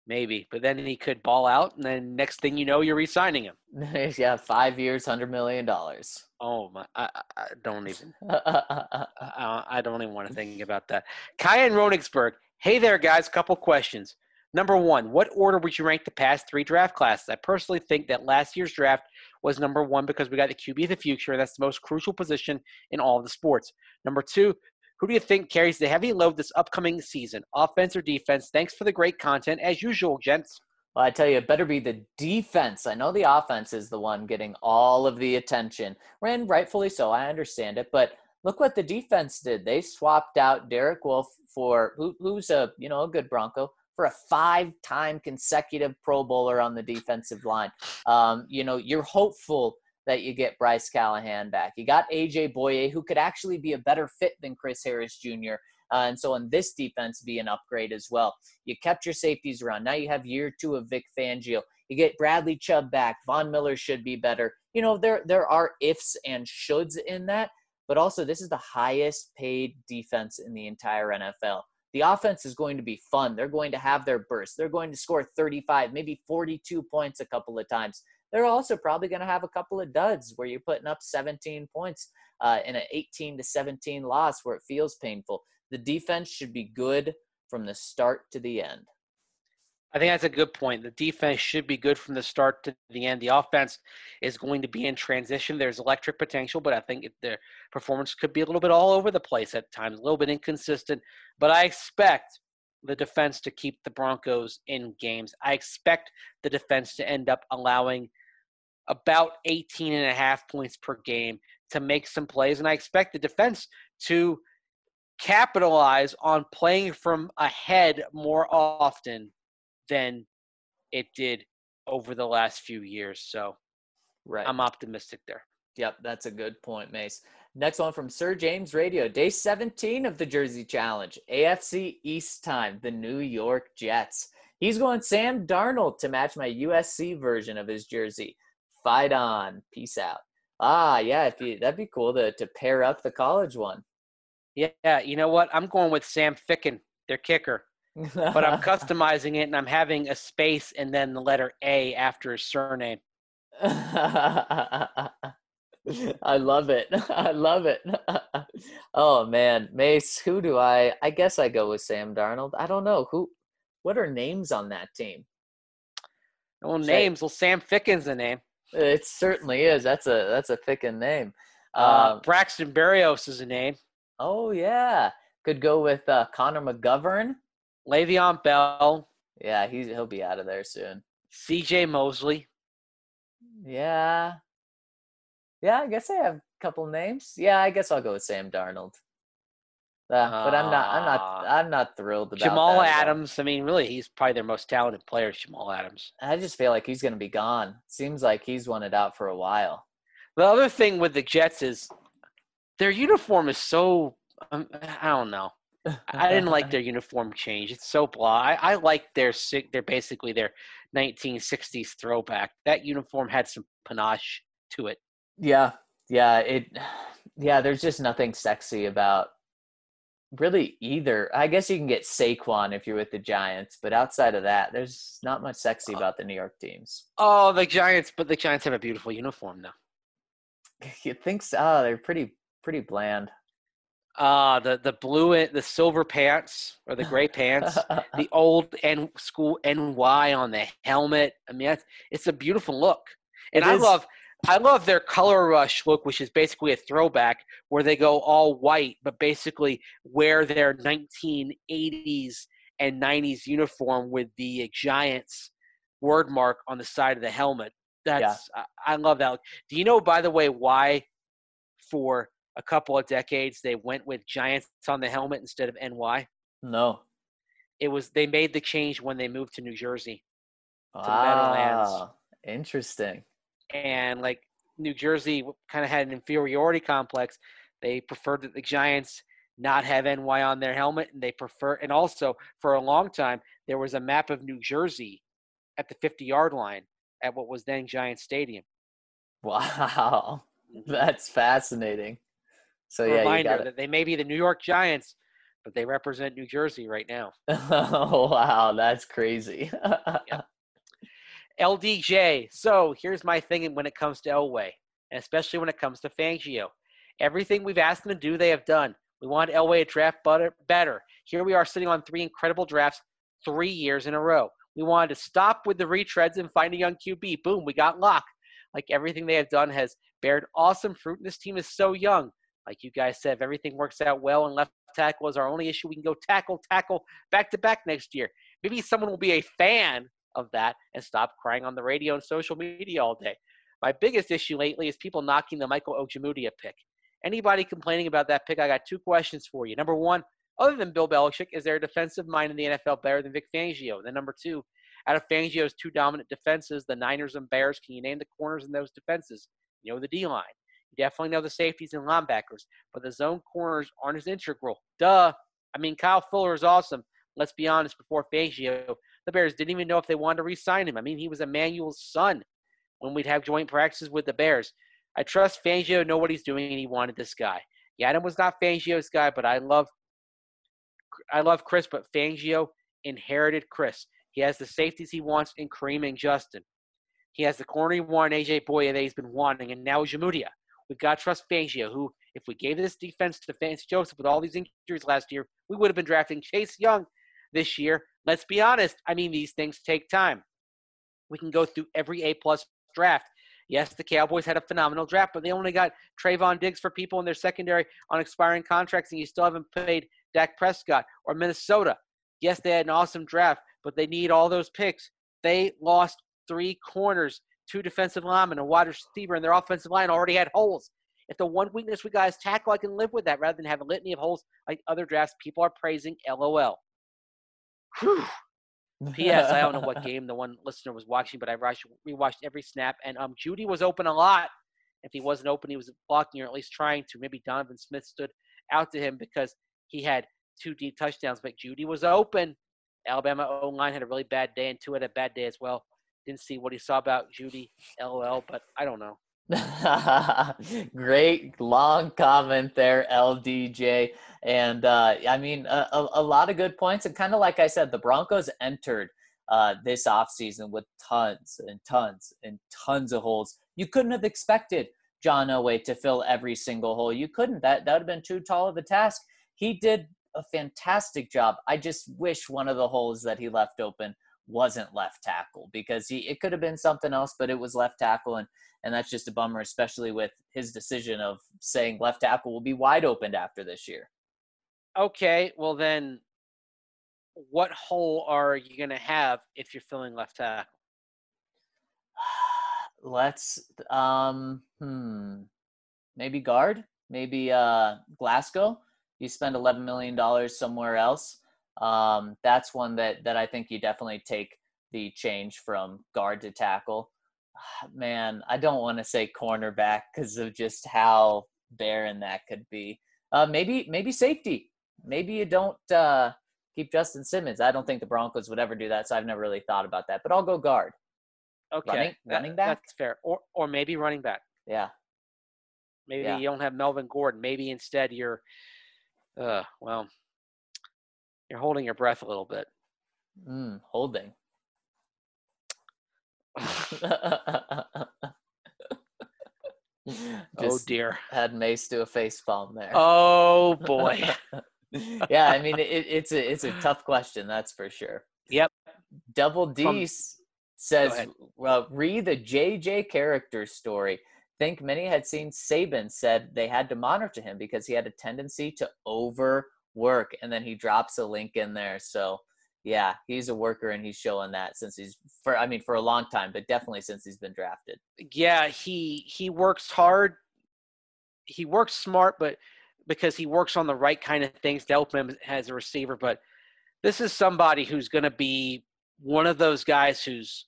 Maybe, but then he could ball out, and then next thing you know, you're re-signing him. <laughs> yeah, five years, hundred million dollars. Oh my! I, I don't even. <laughs> I, I, don't even want to think about that. Kaya and Ronigsburg. Hey there, guys. Couple questions. Number one, what order would you rank the past three draft classes? I personally think that last year's draft was number one because we got the QB of the future, and that's the most crucial position in all of the sports. Number two, who do you think carries the heavy load this upcoming season, offense or defense? Thanks for the great content, as usual, gents. Well, I tell you, it better be the defense. I know the offense is the one getting all of the attention, and rightfully so. I understand it, but look what the defense did. They swapped out Derek Wolfe for who, who's a you know a good Bronco for a five-time consecutive Pro Bowler on the defensive line. Um, you know, you're hopeful that you get Bryce Callahan back. You got AJ Bouye, who could actually be a better fit than Chris Harris Jr. Uh, and so on this defense be an upgrade as well. You kept your safeties around. Now you have year two of Vic Fangio. You get Bradley Chubb back. Von Miller should be better. You know, there there are ifs and shoulds in that, but also this is the highest paid defense in the entire NFL. The offense is going to be fun. They're going to have their bursts. They're going to score 35, maybe 42 points a couple of times. They're also probably going to have a couple of duds where you're putting up 17 points uh, in an 18 to 17 loss where it feels painful. The defense should be good from the start to the end. I think that's a good point. The defense should be good from the start to the end. The offense is going to be in transition. There's electric potential, but I think their performance could be a little bit all over the place at times, a little bit inconsistent. But I expect the defense to keep the Broncos in games. I expect the defense to end up allowing about 18 and a half points per game to make some plays. And I expect the defense to capitalize on playing from ahead more often than it did over the last few years. So Right. I'm optimistic there. Yep, that's a good point, Mace. Next one from Sir James Radio, day 17 of the Jersey Challenge, AFC East time, the New York Jets. He's going Sam Darnold to match my USC version of his jersey. Fight on. Peace out. Ah, yeah, if you, that'd be cool to, to pair up the college one. Yeah, you know what? I'm going with Sam Ficken, their kicker. <laughs> But I'm customizing it and I'm having a space and then the letter A after his surname. <laughs> I love it. <laughs> I love it. oh man, Mace, who do I I guess I go with Sam Darnold. I don't know. Who what are names on that team? Well, names. Well, Sam Ficken's a name. It certainly is. That's a that's a thickened name. Uh, Um, Braxton Berrios is a name. oh yeah. Could go with uh, Connor McGovern. Le'Veon Bell, Yeah, he's he'll be out of there soon. C.J. Mosley. Yeah. Yeah, I guess I have a couple names. Yeah, I guess I'll go with Sam Darnold. Uh, but I'm not I'm not Ah. I'm not thrilled about Jamal that. Adams. I mean, really, he's probably their most talented player, Jamal Adams. I just feel like he's going to be gone. Seems like he's wanted out for a while. The other thing with the Jets is their uniform is so, um, I don't know. I didn't like their uniform change. It's so blah. I, I like their They're basically their 1960s throwback. That uniform had some panache to it. Yeah, yeah, it. <sighs> Yeah, there's just nothing sexy about really either. I guess you can get Saquon if you're with the Giants, but outside of that, there's not much sexy uh, about the New York teams. Oh, the Giants, but the Giants have a beautiful uniform though. <laughs> You think so? Oh, they're pretty pretty bland. Uh the the blue the silver pants or the gray pants, <laughs> the old N school NY on the helmet. I mean, that's, it's a beautiful look, and I love I love their color rush look, which is basically a throwback where they go all white, but basically wear their 1980s and 90s uniform with the Giants word mark on the side of the helmet. That's I, I love that. Do you know, by the way, why for a couple of decades they went with Giants on the helmet instead of NY? no. It was they made the change when they moved to New Jersey. Meadowlands. Wow, interesting. and like New Jersey kind of had an inferiority complex. They preferred that the Giants not have NY on their helmet, and they prefer. And also, for a long time, there was a map of New Jersey at the 50-yard line at what was then Giant Stadium. Wow, <laughs> that's fascinating. So yeah, Reminder that they may be the New York Giants, but they represent New Jersey right now. Oh <laughs> wow, that's crazy. <laughs> LDJ. So here's my thing when it comes to Elway, and especially when it comes to Fangio. Everything we've asked them to do, they have done. We want Elway to draft butter, better. Here we are sitting on three incredible drafts three years in a row. We wanted to stop with the retreads and find a young QB. Boom, we got Lock. Like everything they have done has bared awesome fruit, and this team is so young. Like you guys said, if everything works out well and left tackle is our only issue, we can go tackle, tackle back to back next year. Maybe someone will be a fan of that and stop crying on the radio and social media all day. My biggest issue lately is people knocking the Michael Ojemudia pick. Anybody complaining about that pick, I got two questions for you. Number one, other than Bill Belichick, is there a defensive mind in the NFL better than Vic Fangio? And then number two, out of Fangio's two dominant defenses, the Niners and Bears, can you name the corners in those defenses? You know the D line. Definitely know the safeties and linebackers, but the zone corners aren't as integral. Duh. I mean, Kyle Fuller is awesome. Let's be honest, before Fangio, the Bears didn't even know if they wanted to re-sign him. I mean, he was Emmanuel's son when we'd have joint practices with the Bears. I trust Fangio know what he's doing, and he wanted this guy. Yadam was not Fangio's guy, but I love, I love Chris. But Fangio inherited Chris. He has the safeties he wants in Kareem and Justin. He has the corner he wanted, AJ Bouye that he's been wanting, and now Jamudia. We've got to trust Fangio, who, if we gave this defense to Vance Joseph with all these injuries last year, we would have been drafting Chase Young this year. Let's be honest. I mean, these things take time. We can go through every A plus draft. Yes, the Cowboys had a phenomenal draft, but they only got Trevon Diggs for people in their secondary on expiring contracts, and you still haven't paid Dak Prescott or Minnesota. Yes, they had an awesome draft, but they need all those picks. They lost three corners, Tua defensive linemen, and a wide receiver, and their offensive line already had holes. If the one weakness we got is tackle, I can live with that rather than have a litany of holes like other drafts people are praising. LOL. Whew. <laughs> P.S. I don't know what game the one listener was watching, but I rewatched every snap, and um, Jeudy was open a lot. If he wasn't open, he was blocking or at least trying to. Maybe Donovan Smith stood out to him because he had two deep touchdowns, but Jeudy was open. Alabama O line had a really bad day, and two had a bad day as well. Didn't see what he saw about Jeudy, LOL, but I don't know. <laughs> Great long comment there, LDJ. And uh, I mean, a, a, lot of good points. And kind of like I said, the Broncos entered uh, this offseason with tons and tons and tons of holes. You couldn't have expected John Elway to fill every single hole. You couldn't. That, that would have been too tall of a task. He did a fantastic job. I just wish one of the holes that he left open wasn't left tackle because he it could have been something else, but it was left tackle and and that's just a bummer, especially with his decision of saying left tackle will be wide open after this year. Okay, well then, what hole are you going to have if you're filling left tackle? <sighs> Let's um hmm maybe guard, maybe uh Glasgow. You spend eleven million dollars somewhere else. Um, that's one that that I think you definitely take the change from guard to tackle. man, I don't want to say cornerback because of just how barren that could be. Uh, maybe maybe safety. Maybe you don't uh, keep Justin Simmons. I don't think the Broncos would ever do that, so I've never really thought about that. But I'll go guard. Okay, running, that, running back. That's fair. Or or maybe running back. Yeah. Maybe yeah. you don't have Melvin Gordon. Maybe instead you're, uh, well, you're holding your breath a little bit. Mm, holding. <laughs> oh dear. Had Mace do a face palm there. Oh boy. <laughs> yeah, I mean it, it's a it's a tough question, that's for sure. Yep. Double D From, says, "Well, read the JJ character story. Think many had seen Saban said they had to monitor him because he had a tendency to overwork, and then he drops a link in there. So yeah, he's a worker and he's showing that since he's for I mean for a long time, but definitely since he's been drafted. Yeah, he he works hard. He works smart, but because he works on the right kind of things to help him as a receiver. But this is somebody who's going to be one of those guys who's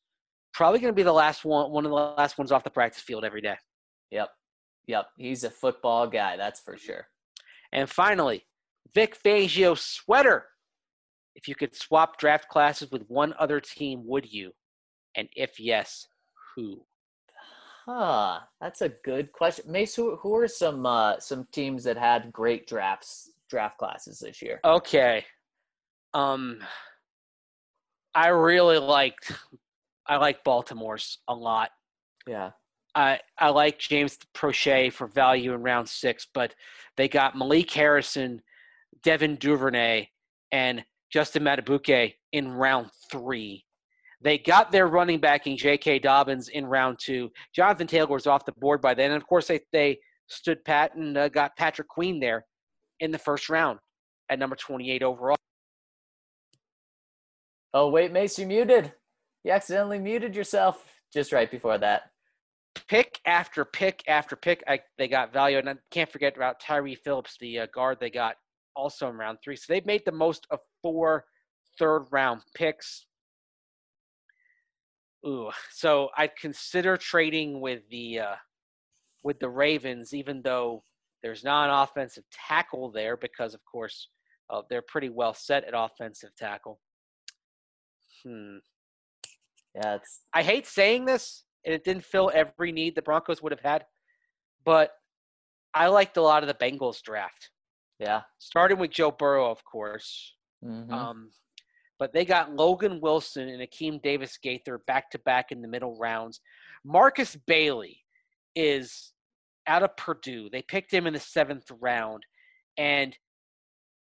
probably going to be the last one, one of the last ones off the practice field every day. Yep, yep. He's a football guy, that's for mm-hmm. sure. And finally, Vic Fangio sweater if you could swap draft classes with one other team, would you? And if yes, who? Huh, that's a good question. Mace, who, who are some uh, some teams that had great drafts draft classes this year? Okay, um, I really liked I like Baltimore's a lot. Yeah, I I like James Proche for value in round six, but they got Malik Harrison, Devin Duvernay, and Justin Madubuike in round three. They got their running back in J.K. Dobbins in round two. Jonathan Taylor was off the board by then. And of course, they, they stood pat and uh, got Patrick Queen there in the first round at number 28 overall. Oh, wait, Mace, you muted. You accidentally muted yourself just right before that. Pick after pick after pick, I, they got value. And I can't forget about Tyre Phillips, the uh, guard they got also in round three. So they've made the most of four third round picks. Ooh, so I'd consider trading with the uh, with the Ravens, even though there's not an offensive tackle there, because of course uh, they're pretty well set at offensive tackle. Hmm. Yeah, it's. I hate saying this, and it didn't fill every need the Broncos would have had, but I liked a lot of the Bengals draft. Yeah. Starting with Joe Burrow, of course. Mm-hmm. Um, but they got Logan Wilson and Akeem Davis Gaither back to back in the middle rounds. Markus Bailey is out of Purdue. They picked him in the seventh round, and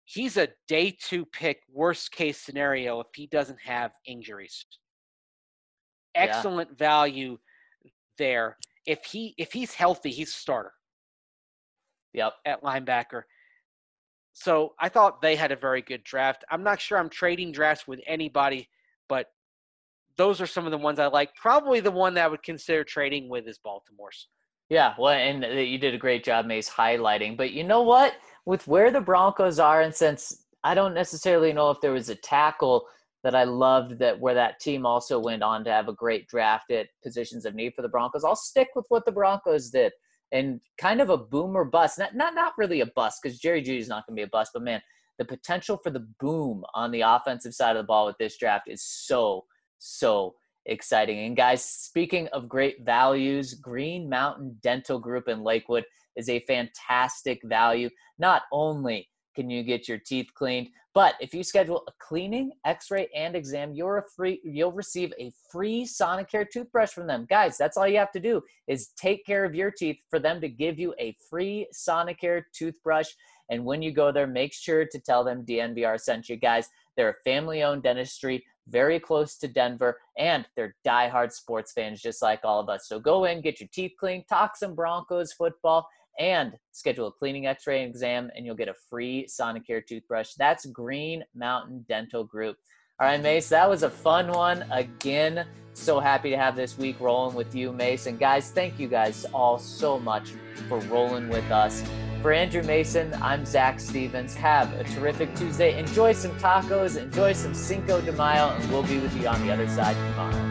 he's a day two pick, worst case scenario if he doesn't have injuries. Excellent yeah. value there. If he if he's healthy, he's a starter. Yep. At linebacker. So I thought they had a very good draft. I'm not sure I'm trading drafts with anybody, but those are some of the ones I like. Probably the one that I would consider trading with is Baltimore's. Yeah, well, and you did a great job, Mace, highlighting. But you know what? With where the Broncos are, and since I don't necessarily know if there was a tackle that I loved that where that team also went on to have a great draft at positions of need for the Broncos, I'll stick with what the Broncos did and kind of a boomer bust. Not not not really a bust because Jerry Jeudy's not going to be a bust, but man, the potential for the boom on the offensive side of the ball with this draft is so so exciting. And guys, speaking of great values, Green Mountain Dental Group in Lakewood is a fantastic value. Not only can you get your teeth cleaned, but if you schedule a cleaning, x-ray, and exam, you're a free you'll receive a free Sonicare toothbrush from them. Guys, that's all you have to do is take care of your teeth for them to give you a free Sonicare toothbrush. And when you go there, make sure to tell them DNVR sent you guys. They're a family-owned dentistry, very close to Denver, and they're diehard sports fans just like all of us. So go in, get your teeth cleaned, talk some Broncos football, and schedule a cleaning x-ray exam and you'll get a free sonicare toothbrush. That's green mountain dental group. All right mace that was a fun one again. So happy to have this week rolling with you mace. And guys thank you guys all so much for rolling with us. For andrew mason i'm Zac Stevens. Have a terrific tuesday. Enjoy some tacos enjoy some cinco de mayo and we'll be with you on the other side tomorrow